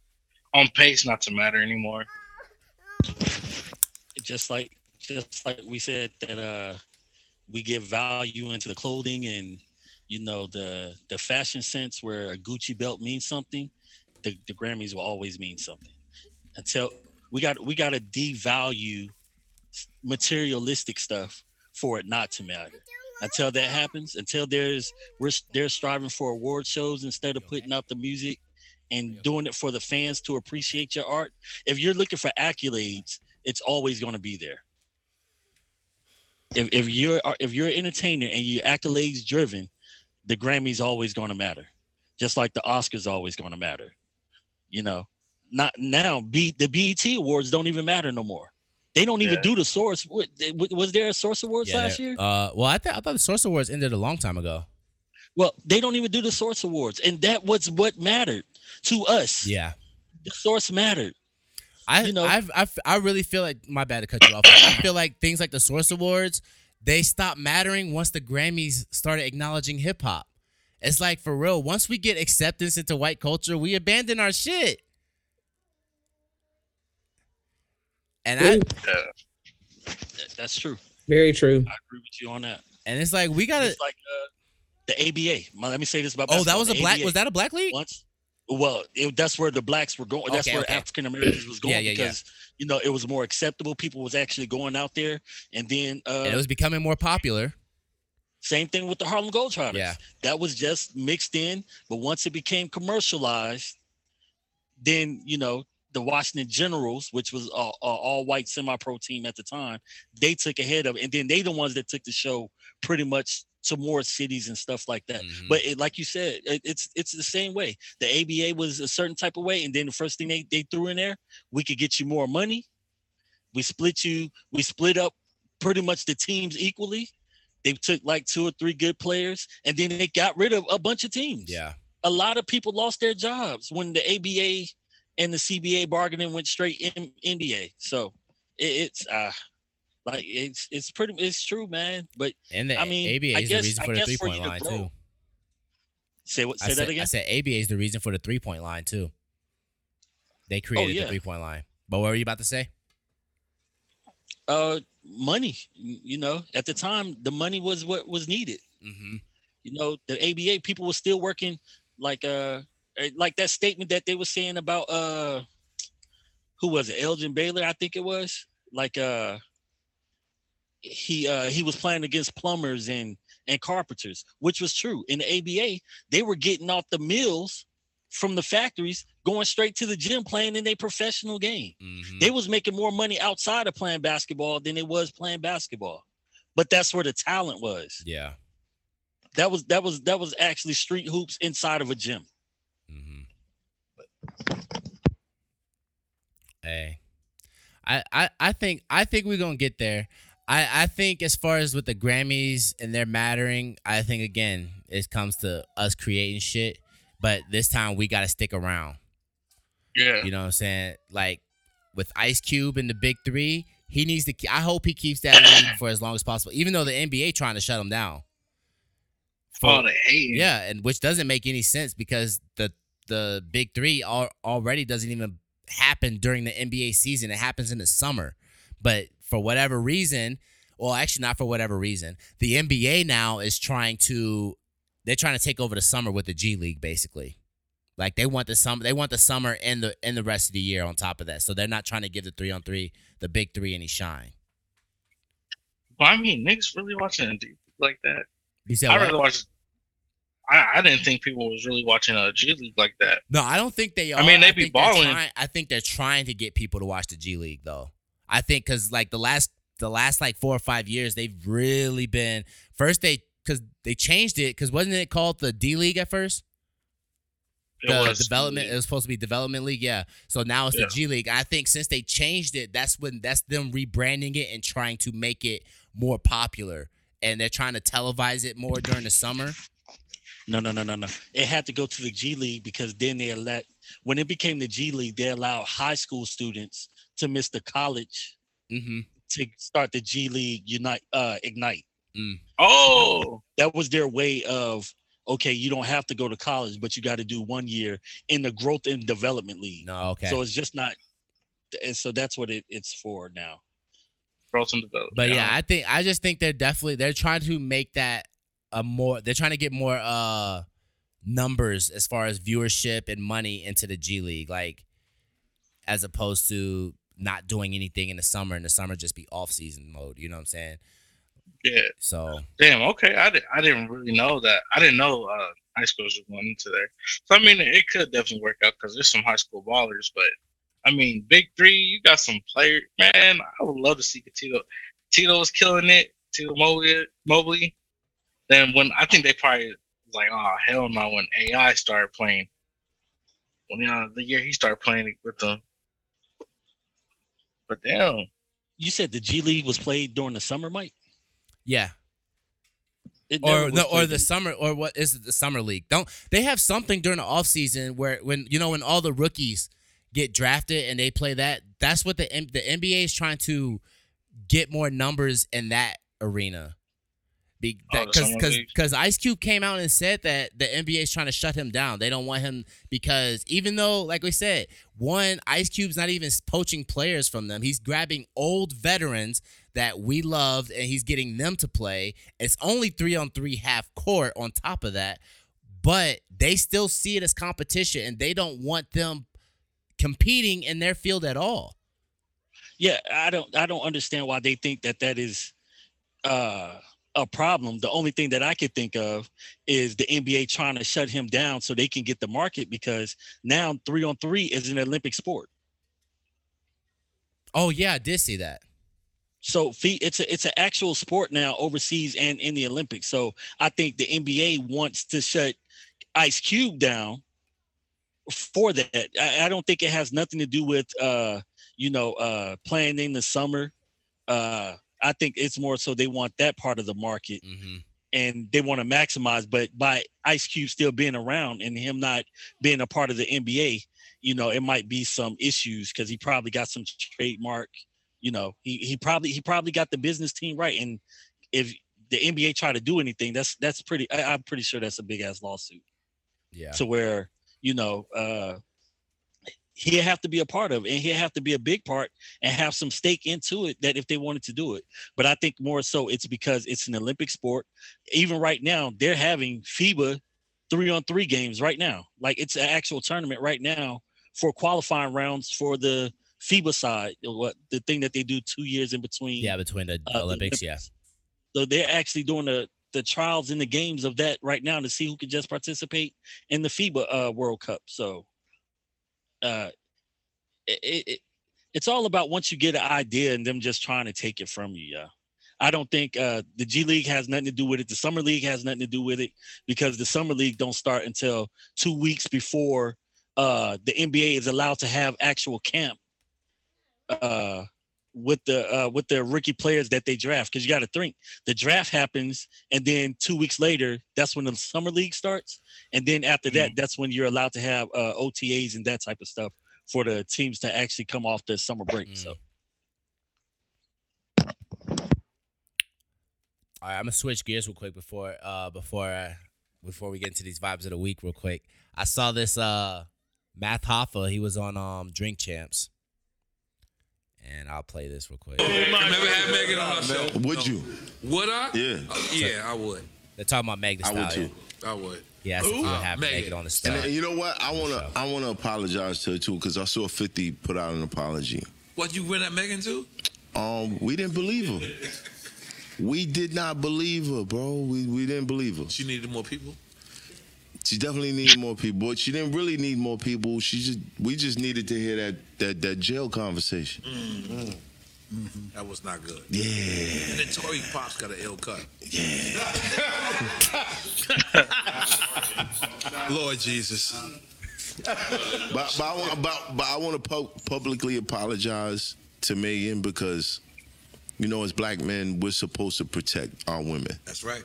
on pace not to matter anymore. just like just like we said that uh we give value into the clothing and you know the the fashion sense where a Gucci belt means something, the, the Grammys will always mean something. Until we got we got to devalue materialistic stuff for it not to matter. Until that happens, until there's we're they're striving for award shows instead of putting out the music and doing it for the fans to appreciate your art. If you're looking for accolades, it's always going to be there. If, if you're if you're an entertainer and you're accolades driven, the Grammy's always going to matter, just like the Oscars always going to matter. You know, not now. B the BET awards don't even matter no more. They don't even Yeah. do the source. What, was there a source awards Yeah, last year? Uh, well, I thought I thought the Source Awards ended a long time ago. Well, they don't even do the source awards, and that was what mattered to us. Yeah. The source mattered. I You know- I've, I've I really feel like my bad to cut you off. I feel like things like the Source Awards they stopped mattering once the Grammys started acknowledging hip hop. It's like for real. Once we get acceptance into white culture, we abandon our shit. And I Ooh, That's true. very true. I agree with you on that. and it's like we gotta. It's like uh, the ABA. Let me say this about Oh, that was a The black. ABA Was that a black league? once? Well, it, that's where the blacks were going. That's Okay, where okay. African Americans was going Yeah, yeah, yeah. because you know it was more acceptable. People was actually going out there, and then uh, And it was becoming more popular. same thing with the Harlem Globetrotters. Yeah. that was just mixed in. But once it became commercialized, then you know the Washington Generals, which was a, a all-white semi-pro team at the time, they took ahead of, it. and then they the ones that took the show pretty much to more cities and stuff like that. Mhm. But it, like you said, it, it's it's the same way. The ABA was a certain type of way, and then the first thing they, they threw in there, we could get you more money. We split you, we split up pretty much the teams equally. They took like two or three good players, and then they got rid of a bunch of teams. yeah. A lot of people lost their jobs when the ABA and the CBA bargaining went straight in NBA. So it, it's uh like it's it's pretty it's true, man. But And the I mean, ABA I is guess- the reason I for the three point you to line too. say what I say said, that again. I said ABA is the reason for the three point line too. They created the Oh, yeah. three point line. But what were you about to say? uh money you know at the time the money was what was needed Mm-hmm. you know the aba people were still working like uh eh, like that statement that they were saying about uh who was it elgin baylor i think it was like uh he uh he was playing against plumbers and and carpenters which was true in the aba they were getting off the mills from the factories going straight to the gym playing in a professional game Mm-hmm. they was making more money outside of playing basketball than it was playing basketball. But that's where the talent was. yeah. That was that was that was actually street hoops inside of a gym. Mm-hmm. Hey, I, I, I think I think we're gonna get there. I, I think as far as with the Grammys and their mattering, I think again it comes to us creating shit. But this time we gotta stick around. Yeah. You know what I'm saying? Like with Ice Cube and the Big Three, he needs to. I hope he keeps that lead for as long as possible. Even though the NBA trying to shut him down. For- Oh, yeah, and which doesn't make any sense because the the big three al- already doesn't even happen during the NBA season. It happens in the summer, but for whatever reason, well, actually not for whatever reason, the NBA now is trying to they're trying to take over the summer with the G League basically Like they want the summer, they want the summer and the and the rest of the year on top of that. So they're not trying to give the three on three, the big three, any shine. Well, I mean, niggas really watching like that. You said I rather watch. I, I didn't think people was really watching a G League like that. No, I don't think they are. I mean, they be think they're balling. trying- I think they're trying to get people to watch the G League though. I think because like the last the last like four or five years, they've really been first they because they changed it because wasn't it called the D League at first? It the development it was supposed to be development league yeah so now it's Yeah. the g league i think since they changed it that's when that's them rebranding it and trying to make it more popular and they're trying to televise it more during the summer No, no, no, no, no. It had to go to the G League because then they let when it became the G League, they allowed high school students to miss the college mm-hmm to start the G League Unite uh Ignite. Oh, That was their way of okay, you don't have to go to college, but you got to do one year in the growth and development league. no okay So it's just not and so that's what it, it's for now. growth and development. But yeah, I think I just think they're definitely they're trying to make that a more they're trying to get more uh numbers as far as viewership and money into the G League, like as opposed to not doing anything in the summer and the summer just be off season mode. You know what I'm saying? yeah. So Damn. Okay. I, di- I didn't really know that. I didn't know uh, high schools were going into there. So I mean, it could definitely work out because there's some high school ballers. But I mean, big three, you got some players. Man, I would love to see Tito. Tito was killing it. Tito Mobley. Mobley. Then when I think they probably like, oh hell no, when AI started playing. When you know, the year he started playing with them. But damn. You said the G League was played during the summer, Mike? yeah, or was no, or the summer or what is it the summer league? Don't they have something during the off season where when you know when all the rookies get drafted and they play that? That's what the the NBA is trying to get more numbers in that arena. Oh, Because because because Ice Cube came out and said that the NBA is trying to shut him down. They don't want him because even though, like we said, one Ice Cube's not even poaching players from them. He's grabbing old veterans that we loved and he's getting them to play. It's only three on three half court on top of that, but they still see it as competition and they don't want them competing in their field at all. Yeah, I don't I don't understand why they think that that is uh a problem. The only thing that I could think of is the NBA trying to shut him down so they can get the market because now 3 on 3 is an Olympic sport. Oh yeah, I did see that. So it's a it's an actual sport now overseas and in the Olympics. So I think the NBA wants to shut Ice Cube down for that. I, I don't think it has nothing to do with uh you know uh playing in the summer. Uh I think it's more so they want that part of the market hmm and they want to maximize. But by Ice Cube still being around and him not being a part of the NBA, you know, it might be some issues because he probably got some trademark. You know, he he probably he probably got the business team right. And if the NBA try to do anything, that's that's pretty. I, I'm pretty sure that's a big ass lawsuit. Yeah. To where you know uh he'd have to be a part of it and he'd have to be a big part and have some stake into it that if they wanted to do it but i think more so it's because it's an olympic sport even right now they're having fiba three on three games right now like it's an actual tournament right now for qualifying rounds for the fiba side what the thing that they do two years in between yeah, between the uh, the Olympics, yeah. so they're actually doing the the trials in the games of that right now to see who can just participate in the FIBA uh, World Cup. So, uh, it, it, it- it's all about once you get an idea and them just trying to take it from you. Yeah, I don't think uh, the G League has nothing to do with it. The Summer League has nothing to do with it because the Summer League don't start until two weeks before uh, the NBA is allowed to have actual camp. Uh, with the uh with the rookie players that they draft because you got to think the draft happens and then two weeks later that's when the summer league starts and then after that that's when you're allowed to have uh otas and that type of stuff for the teams to actually come off the summer break so All right, I'm gonna switch gears real quick before uh before uh, before we get into these vibes of the week real quick. I saw this uh Math Hoffa, he was on um Drink Champs. And I'll play this real quick. Never had Megan on our show. Would you? Would I? Yeah. Uh, yeah, I would. They're talking about Meg Thee I would Stallion. too. I would. He asked if he would Ooh, have to make Megan. on the And, star. and you know what? I wanna. I wanna apologize to her too because I saw Fifty put out an apology. What you went at Megan too? Um, we didn't believe her. We did not believe her, bro. We we didn't believe her. She needed more people. She definitely needed more people, but she didn't really need more people. She just we just needed to hear that that that jail conversation. Mm. Mm-hmm. That was not good. Yeah, And then Tory Pops got an ill cut. Yeah. Lord Jesus. but but I, want- but, but I want to pu- publicly apologize to Megan because you know as black men we're supposed to protect our women. That's right.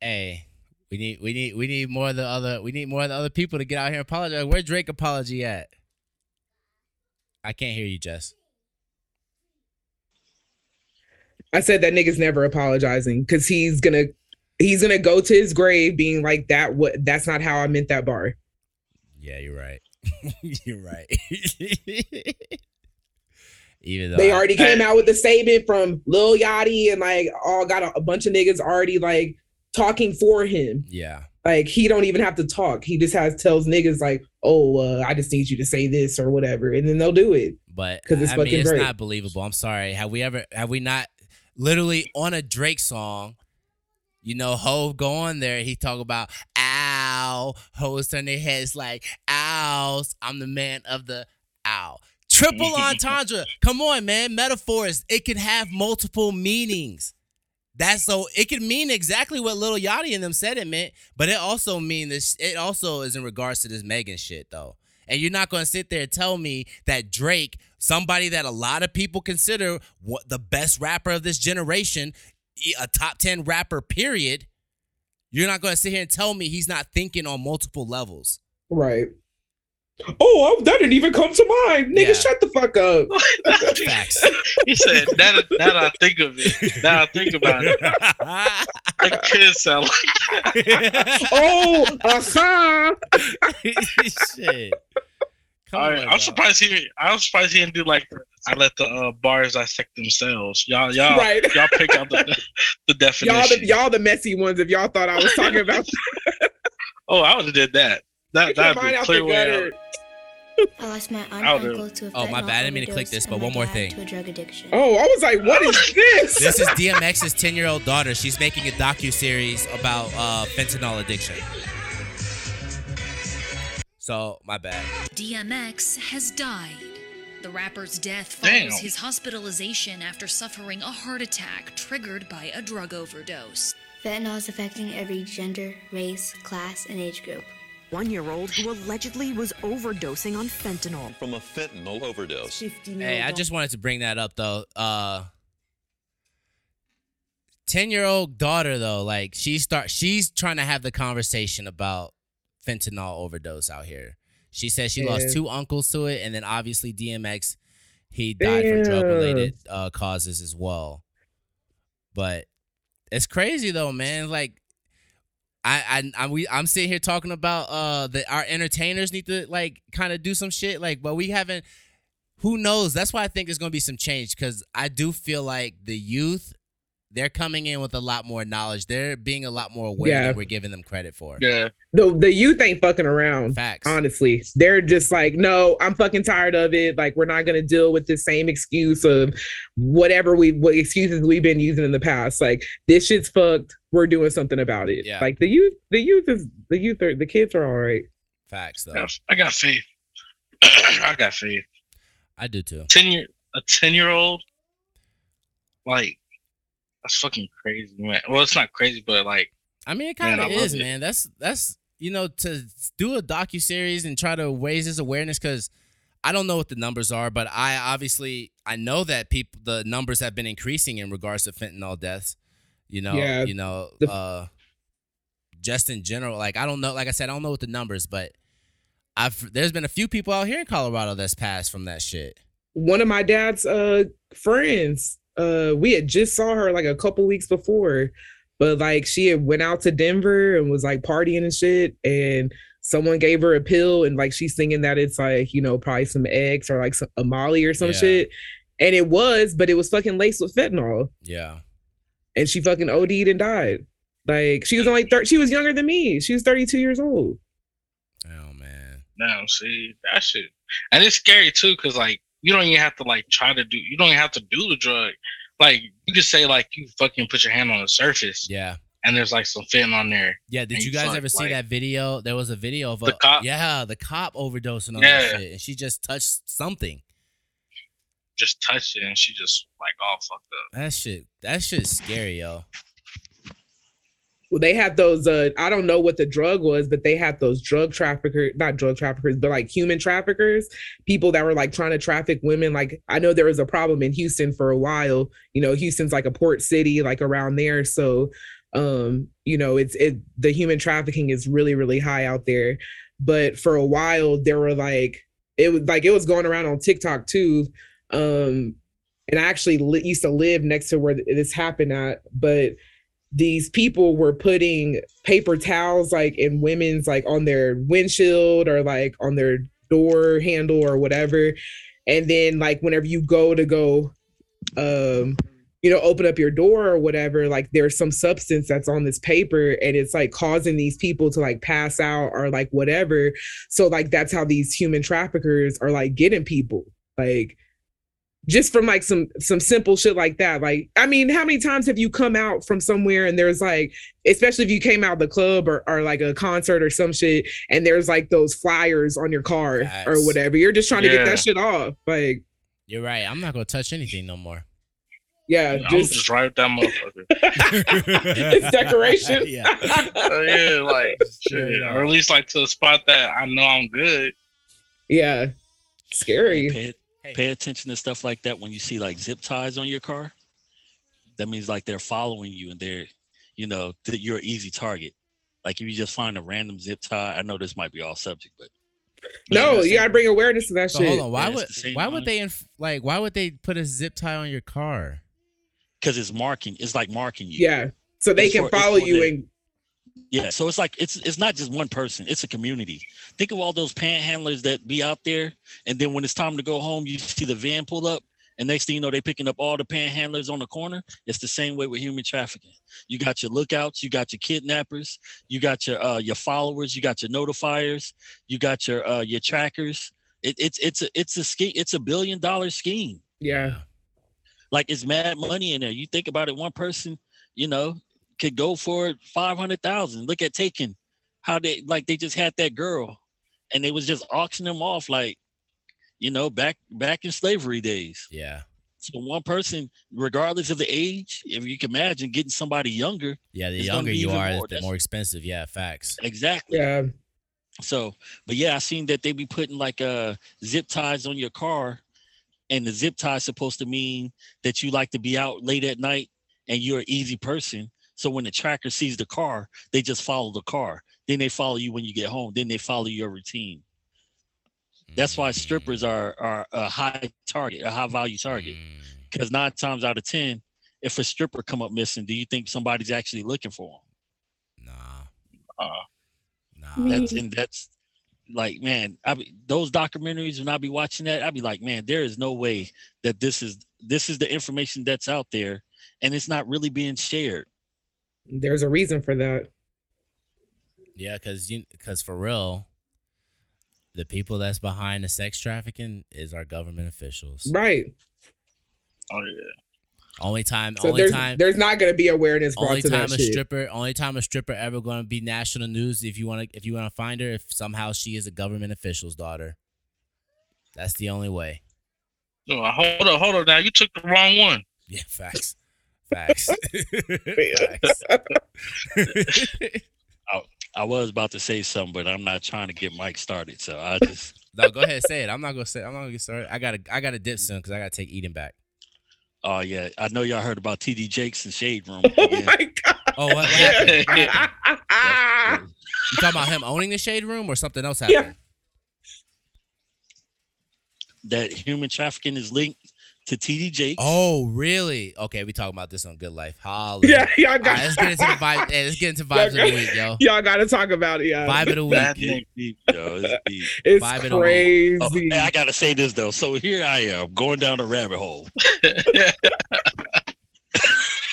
Hey, we need we need we need more of the other we need more of the other people to get out here and apologize. Where Drake apology at? I can't hear you, Jess. I said that nigga's never apologizing because he's gonna he's gonna go to his grave being like that. What? That's not how I meant that bar. Yeah, you're right. you're right. Even though They I- already came out with the statement from Lil Yachty and like all got a, a bunch of niggas already like talking for him. yeah, Like he don't even have to talk. He just has tells niggas like, "Oh, uh, I just need you to say this or whatever," and then they'll do it. but 'Cause it's I mean, it's Drake. not believable. I'm sorry. Have we ever? Have we not? Literally on a Drake song, you know, Hove go on there. He talk about ow. Hoes turn their heads like ows. I'm the man of the ow. Triple entendre. Come on, man. Metaphors. It can have multiple meanings. That's so it could mean exactly what Little Yachty and them said it meant, but it also mean this. It also is in regards to this Megan shit though. And you're not gonna sit there and tell me that Drake, somebody that a lot of people consider what the best rapper of this generation, a top ten rapper, period. You're not gonna sit here and tell me he's not thinking on multiple levels. Right. Oh, that didn't even come to mind. Nigga, Yeah. shut the fuck up. Facts. he said, "Now that, now that I think of it, now I think about it, I could sound like." oh, uh-huh. shit. Come All on, I'm surprised he. I'm surprised he didn't do like I let the uh, bars dissect themselves. Y'all, y'all, Right. y'all pick out the the definition. Y'all the y'all the messy ones if y'all thought I was talking about oh, I would have did that. That Get your that'd be out clear way out. I lost my aunt I'll and do. uncle to a Oh, my fentanyl bad. I didn't mean to click overdose this, and but my one more dad thing. To a drug addiction. Oh, I was like, what is this? This is DMX's 10 year old daughter. She's making a docu series about uh, fentanyl addiction. So my bad. DMX has died. The rapper's death Damn. follows his hospitalization after suffering a heart attack triggered by a drug overdose. Fentanyl is affecting every gender, race, class, and age group. One year old who allegedly was overdosing on fentanyl. from a fentanyl overdose. Hey, I just wanted to bring that up though. Uh, 10 year old daughter though, like she start she's trying to have the conversation about fentanyl overdose out here. She says she lost two uncles to it, and then obviously DMX, he died from drug related uh, causes as well. But it's crazy though, man. Like I, I, I we, I'm sitting here talking about uh that our entertainers need to like kind of do some shit, like, but we haven't. Who knows? That's why I think there's gonna be some change because I do feel like the youth, they're coming in with a lot more knowledge. They're being a lot more aware Yeah. than we're giving them credit for. Yeah, the the youth ain't fucking around. Facts. Honestly, they're just like, no, I'm fucking tired of it. Like, we're not gonna deal with the same excuse of whatever we what excuses we've been using in the past. Like, this shit's fucked. We're doing something about it. Yeah. Like the youth, the youth is the youth are the kids are all right. Facts though. I got- I got faith. I got faith. I do too. Ten year a ten year old, like that's fucking crazy, man. Well, it's not crazy, but like I mean, it kind of love is, man. That's that's you know to do a docu series and try to raise his awareness because I don't know what the numbers are, but I obviously I know that people the numbers have been increasing in regards to fentanyl deaths. You know, Yeah, you know, the- uh, just in general. Like I don't know, like I said, I don't know what the numbers, but I've there's been a few people out here in Colorado that's passed from that shit. One of my dad's uh friends, uh, we had just saw her like a couple weeks before, but like she had went out to Denver and was like partying and shit, and someone gave her a pill and like she's thinking that it's like you know probably some eggs or like some a Molly or some Yeah. shit, and it was, but it was fucking laced with fentanyl, Yeah, and she fucking OD'd and died. Like she was only thir- she was younger than me. She was 32 years old. Oh man. No, see that shit, and it's scary too, cause like you don't even have to like try to do. You don't even have to do the drug. Like you just say like you fucking put your hand on the surface, Yeah. and there's like some fentanyl on there. Yeah, did and you guys fuck, ever see like- that video? There was a video of a The cop? yeah, the cop overdosing on Yeah. that shit, and she just touched something. Just touched it, and she just like all fucked up. That shit, that shit's scary, yo. Well, they had those uh I don't know what the drug was, but they had those drug traffickers, not drug traffickers, but like human traffickers, people that were like trying to traffic women. Like I know there was a problem in Houston for a while. You know, Houston's like a port city, like around there. So um, you know, it's it the human trafficking is really, really high out there. But for a while there were like it was like it was going around on TikTok too. Um, and I actually li- used to live next to where this happened at, but these people were putting paper towels like in women's like on their windshield or like on their door handle or whatever. And then like whenever you go to go um you know open up your door or whatever like there's some substance that's on this paper and it's like causing these people to like pass out or like whatever. So like that's how these human traffickers are like getting people. Like just from like some some simple shit like that like i mean how many times have you come out from somewhere and there's like especially if you came out the club or, or like a concert or some shit and there's like those flyers on your car or whatever you're just trying to get that shit off like You're right. I'm not gonna touch anything no more. yeah I'm just, just right that motherfucker. it's decoration yeah. Uh, yeah, like shit, or at least like to a spot that I know I'm good. yeah scary Pay, pay attention to stuff like that when you see like zip ties on your car. That means like they're following you and they're, you know, that you're an easy target. Like if you just find a random zip tie, I know this might be off subject, but no you gotta bring awareness to that So shit hold on. Why Yeah, would the same why would they inf- like why would they put a zip tie on your car? because it's marking, it's like marking you. yeah so they It's can for- follow you and Yeah, so it's like it's it's not just one person; it's a community. Think of all those panhandlers that be out there, and then when it's time to go home, you see the van pull up, and next thing you know, they picking up all the panhandlers on the corner. It's the same way with human trafficking. You got your lookouts, you got your kidnappers, you got your uh, your followers, you got your notifiers, you got your uh, your trackers. It, it's it's a it's a scheme. It's a billion dollar scheme. yeah Like it's mad money in there. You think about it, one person, you know, could go for it five hundred thousand. Look at Taken, how they like they just had that girl, and they was just auctioning them off like, you know, back back in slavery days. Yeah. So one person, regardless of the age, if you can imagine getting somebody younger, Yeah. The younger you are, more. the That's- more expensive. Yeah. Facts. exactly. yeah So, but yeah, I seen that they be putting like uh zip ties on your car, and the zip tie is supposed to mean that you like to be out late at night and you're an easy person. So when the tracker sees the car, they just follow the car. Then they follow you when you get home. Then they follow your routine. That's why strippers are are a high target, a high value target. Mm. Because nine times out of ten, if a stripper come up missing, do you think somebody's actually looking for them? Nah. Uh, Nah. That's and that's like, man, I be, those documentaries when I be watching that, I'd be like, man, there is no way that this is this is the information that's out there, and it's not really being shared. There's a reason for that Yeah, cause you, cause for real, the people that's behind the sex trafficking is our government officials. right oh yeah. Only time, so only there's time, there's not going to be awareness brought only to time that a shit stripper, only time a stripper ever going to be national news. If you want to, if you want to find her, if somehow she is a government official's daughter, that's the only way. No, hold on, hold on. Now you took the wrong one. Yeah, facts, facts, facts. I was about to say something, but I'm not trying to get Mike started, so I just no, go ahead, say it. I'm not gonna say. I'm not gonna get started. I gotta, I gotta dip soon because I gotta take Eden back. Oh yeah, I know y'all heard about TD Jakes and Shade Room. oh Yeah. my god Oh, what, what happened? What happened? You talking about him owning the shade room or something else Yeah. happened? that human trafficking is linked to TD Jakes. Oh, really? Okay, we talking about this on Good Life. Holla. yeah y'all got right, let's get into the vibe. Hey, let's get into Y'all vibes of the got- week, yo. y'all got to talk about it yeah Vibe of the That week. thing deep, yo. It's deep. it's vibe crazy Oh, and I gotta say this though. So here I am going down a rabbit hole.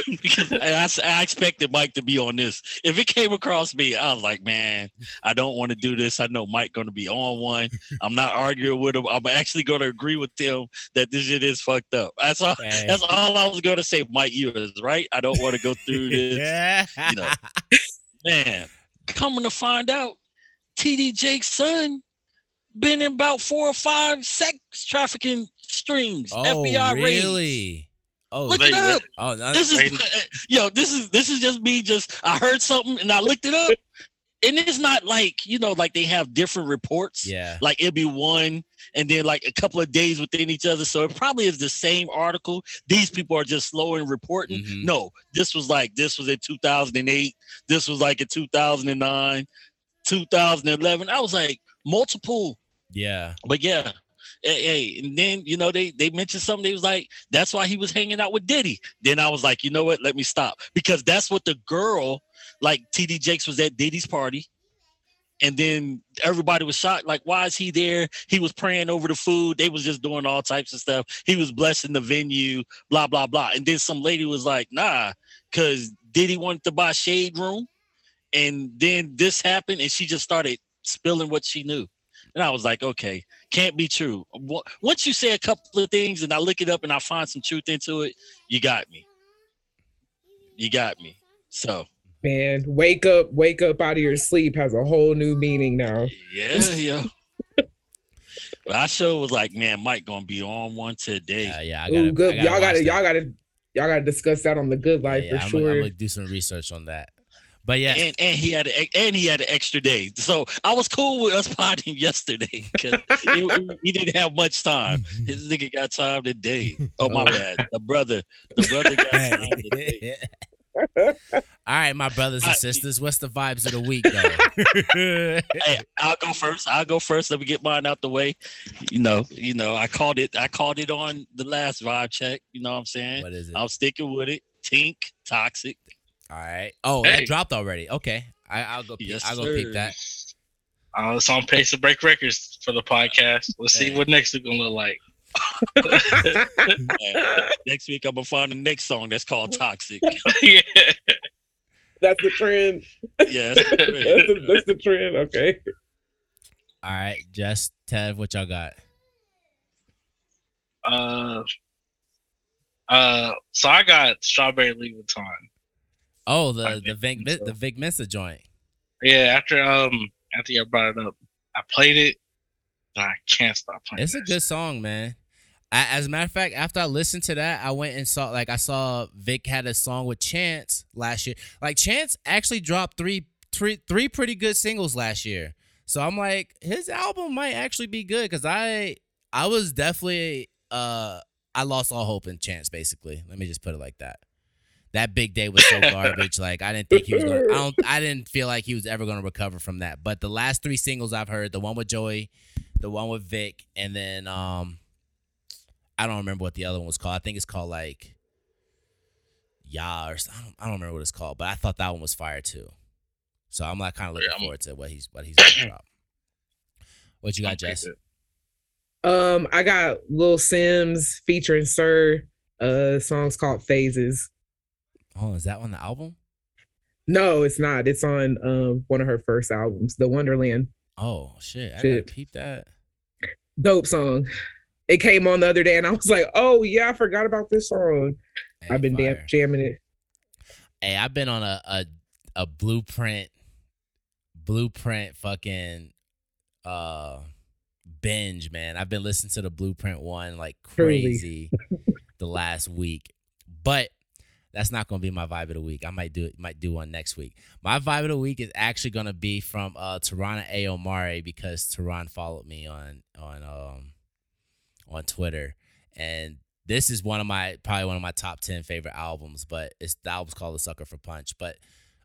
because I, I- expected Mike to be on this. If it came across me, I was like, man, I don't want to do this. I know Mike going to be on one. I'm not arguing with him. I'm actually going to agree with him that this shit is fucked up. That's all. That's all I was going to say. Mike, you is right. I don't want to go through this. yeah. You know, man, coming to find out, TD Jake's son been in about four or five sex trafficking strings. Oh, FBI raids. Oh, Look it up. oh, no, This is yo. This is this is just me. Just I heard something and I looked it up, and it's not like you know like they have different reports. yeah. Like it'll be one, and then like a couple of days within each other. So it probably is the same article. These people are just slow in reporting. Mhm. No, this was like this was in 2008. This was like in 2009, 2011. I was like multiple Yeah. but yeah, hey, and then you know they they mentioned something. They was like, that's why he was hanging out with Diddy. Then I was like, you know what? Let me stop because that's what the girl, like TD Jakes, was at Diddy's party, and then everybody was shocked. Like, why is he there? He was praying over the food. They was just doing all types of stuff. He was blessing the venue. Blah blah blah. And then some lady was like, nah, because Diddy wanted to buy Shade Room, and then this happened, and she just started spilling what she knew. And I was like, okay, can't be true. Once you say a couple of things and I look it up and I find some truth into it, you got me. You got me. So Man, wake up, wake up out of your sleep has a whole new meaning now. yeah, yeah. But I sure was like, man, Mike gonna be on one today. Yeah, yeah. I gotta, Ooh, good. I gotta y'all gotta, that. y'all gotta, y'all gotta discuss that on the good Yeah, life yeah, for I'm, sure. Gonna, I'm gonna do some research on that. But yeah, And and he had a, and he had an extra day, so I was cool with us potting yesterday because he, didn't have much time. His nigga got time today. Oh my bad, the brother, the brother got time today. All right, my brothers and sisters, what's the vibes of the week though? hey, I'll go first. I'll go first. Let me get mine out the way. You know, you know, I called it. I called it on the last vibe check. You know what I'm saying? what is it? I'm sticking with it. Tink, toxic. All right. Oh, Hey. that dropped already. Okay, I, I'll go. Peep, Yes, I'll go peep that. Uh, it's on pace to break records for the podcast. Let's see what next week gonna look like. Next week I'm gonna find the next song that's called Toxic. yeah. That's the trend. Yeah. that's, the, that's the trend. Okay. All right, Jess, Tev, what y'all got? Uh, uh, so I got strawberry Louboutin. Oh, I the the Vic so. the Vic Mensa joint. Yeah, after um after you brought it up, I played it. But I can't stop playing. It's a good song, man. I, as a matter of fact, after I listened to that, I went and saw like I saw Vic had a song with Chance last year. Like Chance actually dropped three three three pretty good singles last year. So I'm like, his album might actually be good because I I was definitely uh I lost all hope in Chance basically. Let me just put it like that. That big day was so garbage. Like I didn't think he was gonna I don't I didn't feel like he was ever gonna recover from that. But the last three singles I've heard, the one with Joey, the one with Vic, and then um I don't remember what the other one was called. I think it's called like Ya or something. I don't, I don't remember what it's called, but I thought that one was fire too. So I'm like kind of looking Yeah, forward to what he's what he's gonna drop. What you got, Okay, Jess? good. Um, I got Lil Simz featuring SiR. Uh, songs called Phases. Oh, is that on the album? No, it's not. It's on um one of her first albums, The Wonderland. Oh shit! I Shit. gotta peep that. Dope song. It came on the other day, and I was like, "Oh yeah, I forgot about this song." Hey, I've been fire. damn jamming it. Hey, I've been on a a, a blueprint blueprint fucking uh binge, man. I've been listening to the blueprint one like crazy the last week. But that's not gonna be my vibe of the week. I might do it, might do one next week. My vibe of the week is actually gonna be from uh TiRon & Ayomari because TiRon followed me on on um on Twitter. And this is one of my probably one of my top ten favorite albums, but it's the album's called A Sucker for Punch, but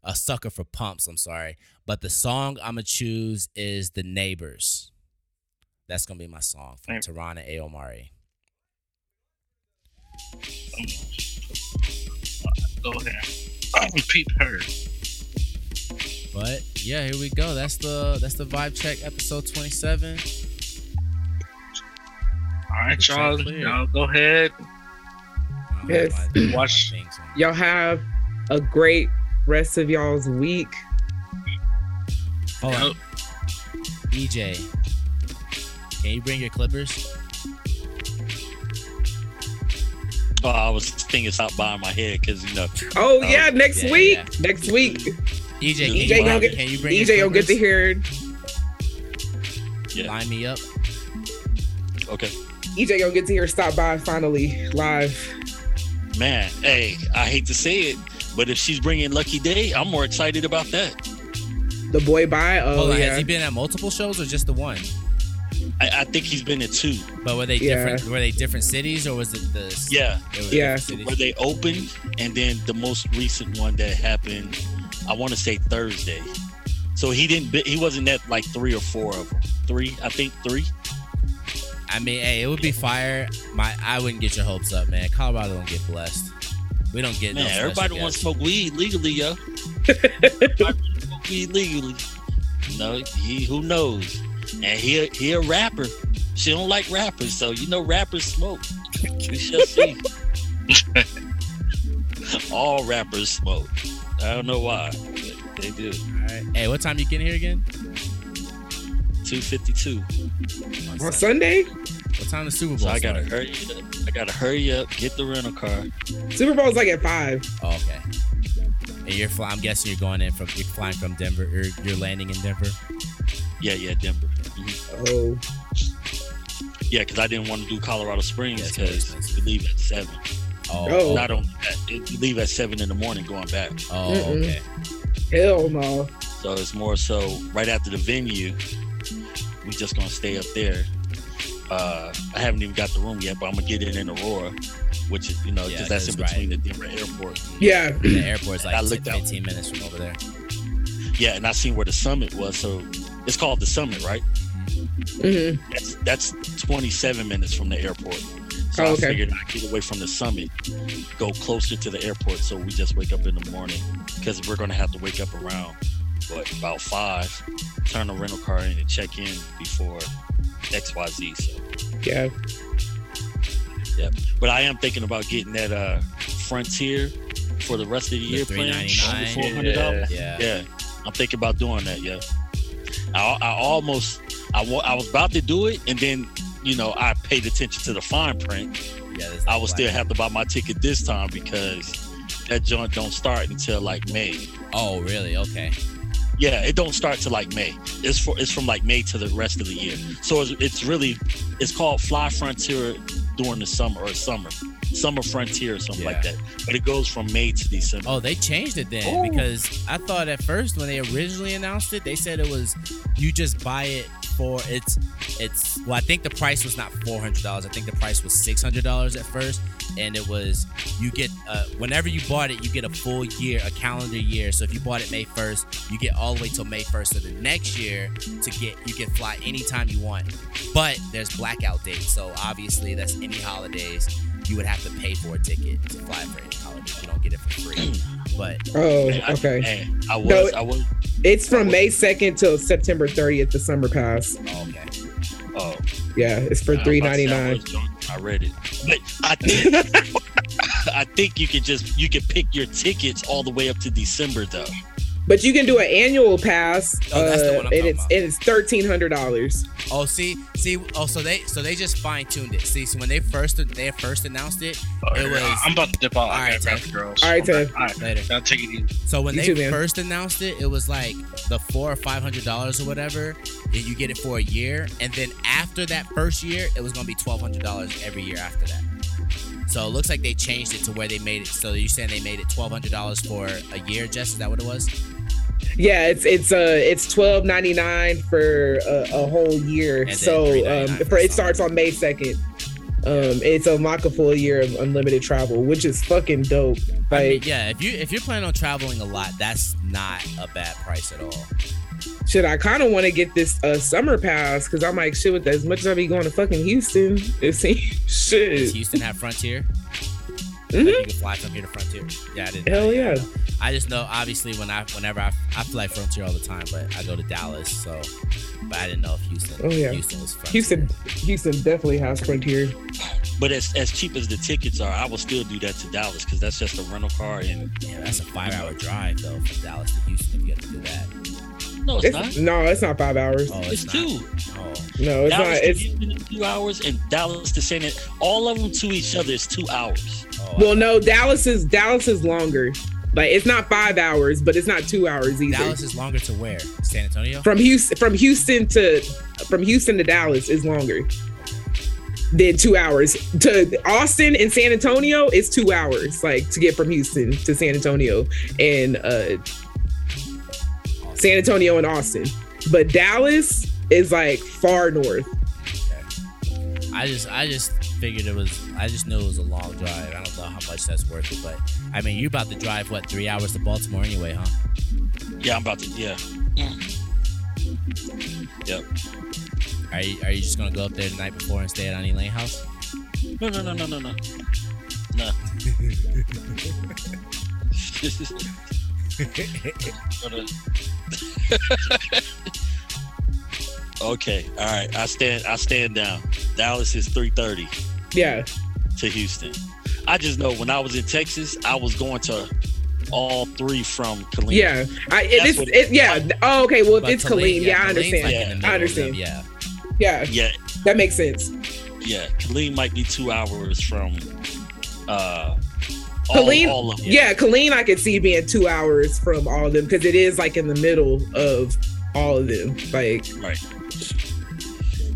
a sucker for pumps, I'm sorry. But the song I'm gonna choose is The Neighbors. That's gonna be my song from. Tarana A. Omari. Go ahead. Pete heard. But yeah, here we go. That's the that's the vibe check episode 27. All right, The y'all. Y'all go ahead. I'm gonna Yes. have my- my Watch- Y'all have a great rest of y'all's week. Hold on. Eijay, can you bring your clippers? Oh, I was thinking stop by my head because you know. Oh, oh yeah, next yeah, week. yeah. Next week. Eijay, can, Eijay gonna get can you bring your Eijay will get to hear Yeah. Line me up. Okay. Eijay gonna get to hear stop by finally live. Man, hey, I hate to say it, but if she's bringing Lucky Daye, I'm more excited about that. The boy by oh Hold on, yeah. has he been at multiple shows or just the one? I, I think he's been at two. But were they Yeah. different? Were they different cities or was it the? Yeah. they were Yeah. different? Where they opened, and then the most recent one that happened, I want to say Thursday. So he didn't. He wasn't at like three or four of them. Three, I think three. I mean, hey, it would be fire. My, I wouldn't get your hopes up, man. Colorado don't get blessed. We don't get. no Man, special everybody wants to smoke weed legally, yo. Everybody wanna smoke weed legally. You know, he who knows? And he a- he a rapper. She don't like rappers, so you know rappers smoke. We shall see. All rappers smoke. I don't know why, but they do. All right. Hey, what time you getting here again? Two fifty two. On Sunday? What time the Super Bowl? So I gotta start? hurry up. I gotta hurry up, get the rental car. Super Bowl's like at five. Oh, okay. And you're fly- I'm guessing you're going in from you're flying from Denver or you're landing in Denver. Yeah, yeah, Denver. Oh. Yeah, because I didn't want to do Colorado Springs Yeah, it's very because expensive. we leave at seven. Oh. Not only that, it, we leave at seven in the morning going back. oh, Mm-mm. okay. Hell no. So it's more so right after the venue, we just gonna stay up there. Uh, I haven't even got the room yet, but I'm gonna get it in Aurora, which is you know Yeah, because that's in 'cause, right. between the Denver airport. Yeah. The airport's like I 10, looked out. 15 minutes from over there. Yeah, and I seen where the summit was, so it's called the summit, right? Hmm That's that's 27 minutes from the airport. So Oh, I okay. figured I'd get away from the summit, go closer to the airport, so we just wake up in the morning because we're gonna have to wake up around what about five, turn the rental car in and check in before X Y Z. So Yeah. But I am thinking about getting that uh Frontier for the rest of the year plan. 399. Four hundred dollars. Yeah. Yeah, I'm thinking about doing that. Yeah, I, I almost I, I was about to do it, and then you know I paid attention to the fine print. Yeah. I will still have to buy my ticket this time because that joint don't start until like May. Oh, really? Okay. Yeah, it don't start to like May. It's for it's from like May to the rest of the year. So it's, it's really it's called Fly Frontier during the summer or summer, summer Frontier or something like that. But it goes from May to December. Oh, they changed it then Oh. because I thought at first when they originally announced it, they said it was you just buy it for it's it's well I think the price was not four hundred dollars. I think the price was six hundred dollars at first, and it was you get uh, whenever you bought it, you get a full year, a calendar year. So if you bought it May first, you get all the way till May first of the next year to get you can fly anytime you want. But there's blackout dates, so obviously that's any holidays. You would have to pay for a ticket to fly for any holiday. You don't get it for free. But Oh, Man, I- okay. man, I was No, I was It's from May 2nd till September 30th, the summer pass. oh, okay. oh Yeah, it's for I was about three to say I nine. was drunk. I read it, but I think I think you could just you could pick your tickets all the way up to December though. But you can do an annual pass, Oh, that's the uh, one I'm and talking it's about. and it's thirteen hundred dollars. Oh, see, see. Oh, so they, so they just fine tuned it. See, so when they first, they first announced it, it was I'm about to dip out. All I right, Ted. girls. All right, Ted. All right, later. I'll take it easy. So when You they too, first announced it, it was like the four or five hundred dollars or whatever. And you get it for a year, and then after that first year, it was gonna be twelve hundred dollars every year after that. So it looks like they changed it to where they made it. So you're saying they made it twelve hundred dollars for a year, Jess? Is that what it was? Yeah, it's it's uh it's twelve ninety nine for a, a whole year. So um, for it starts on May second. Um, it's a mock a full year of unlimited travel, which is fucking dope. I mean, Like, yeah. If you if you're planning on traveling a lot, that's not a bad price at all. shit, I kind of want to get this uh summer pass because I'm like, shit, with as much as I be going to fucking Houston, it seems Does shit. Houston have Frontier? Mhm. Like you can fly from here to Frontier. Yeah, I didn't. Hell yeah. I just know obviously when I whenever I, I fly Frontier all the time, but I go to Dallas, so but I didn't know if Houston. Oh, yeah. Houston was Frontier. Houston, Houston definitely has Frontier. But as as cheap as the tickets are, I will still do that to Dallas because that's just a rental car and Yeah, that's a five hour drive though from Dallas to Houston if you have to do that. no, it's, It's, not. no, it's not five hours. Oh, It's not? two. Oh, No, it's Dallas not. It's Houston two hours, and Dallas to San Antonio. All of them to each other is two hours. oh, well, no, Dallas is Dallas is longer. Like it's not five hours, but it's not two hours either. Dallas is longer to where? San Antonio? from Houston from Houston to from Houston to Dallas is longer than two hours. To Austin and San Antonio is two hours, like to get from Houston to San Antonio and uh San Antonio and Austin. But Dallas is like far north. I just I just figured it was I just knew it was a long drive. I don't know how much that's worth it, but I mean you're about to drive what three hours to Baltimore anyway, huh? Yeah, I'm about to. Yeah. Yep. Are you are you just gonna go up there the night before and stay at Annie Lane house? No, no, no, no, no, no. No. okay. All right. I stand. I stand down. Dallas is three thirty Yeah. To Houston. I just know when I was in Texas, I was going to all three from Killeen. Yeah. I it, it's what- it, yeah. Oh, okay. Well, But it's Killeen. Yeah, I understand. like in the middle I understand. them, yeah. Yeah, Yeah. that makes sense. Yeah. Killeen might be two hours from. uh all, Killeen, all of them. yeah, Killeen, I could see being two hours from all of them because it is like in the middle of all of them. Like, Right.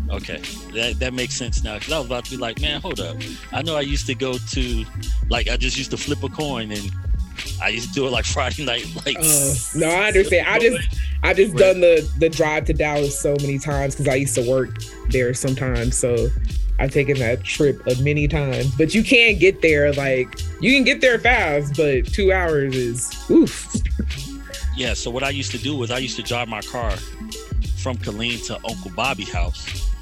Okay, that that makes sense now. Because I was about to be like, man, hold up. I know I used to go to, like, I just used to flip a coin, and I used to do it like Friday night. Like, uh, no, I understand. I just, I just done the the drive to Dallas so many times because I used to work there sometimes. So I've taken that trip a many times. But you can't get there like you can get there fast, but two hours is oof. yeah. So what I used to do was I used to drive my car from Killeen to Uncle Bobby house.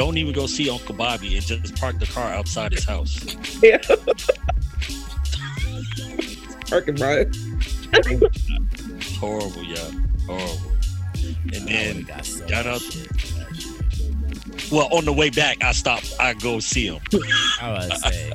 Don't even go see Uncle Bobby and just park the car outside his house. Yeah. Parking lot. Horrible, yeah, horrible. And then would've got so got out. shit for that shit. Well, on the way back, I stopped. I go see him. I was say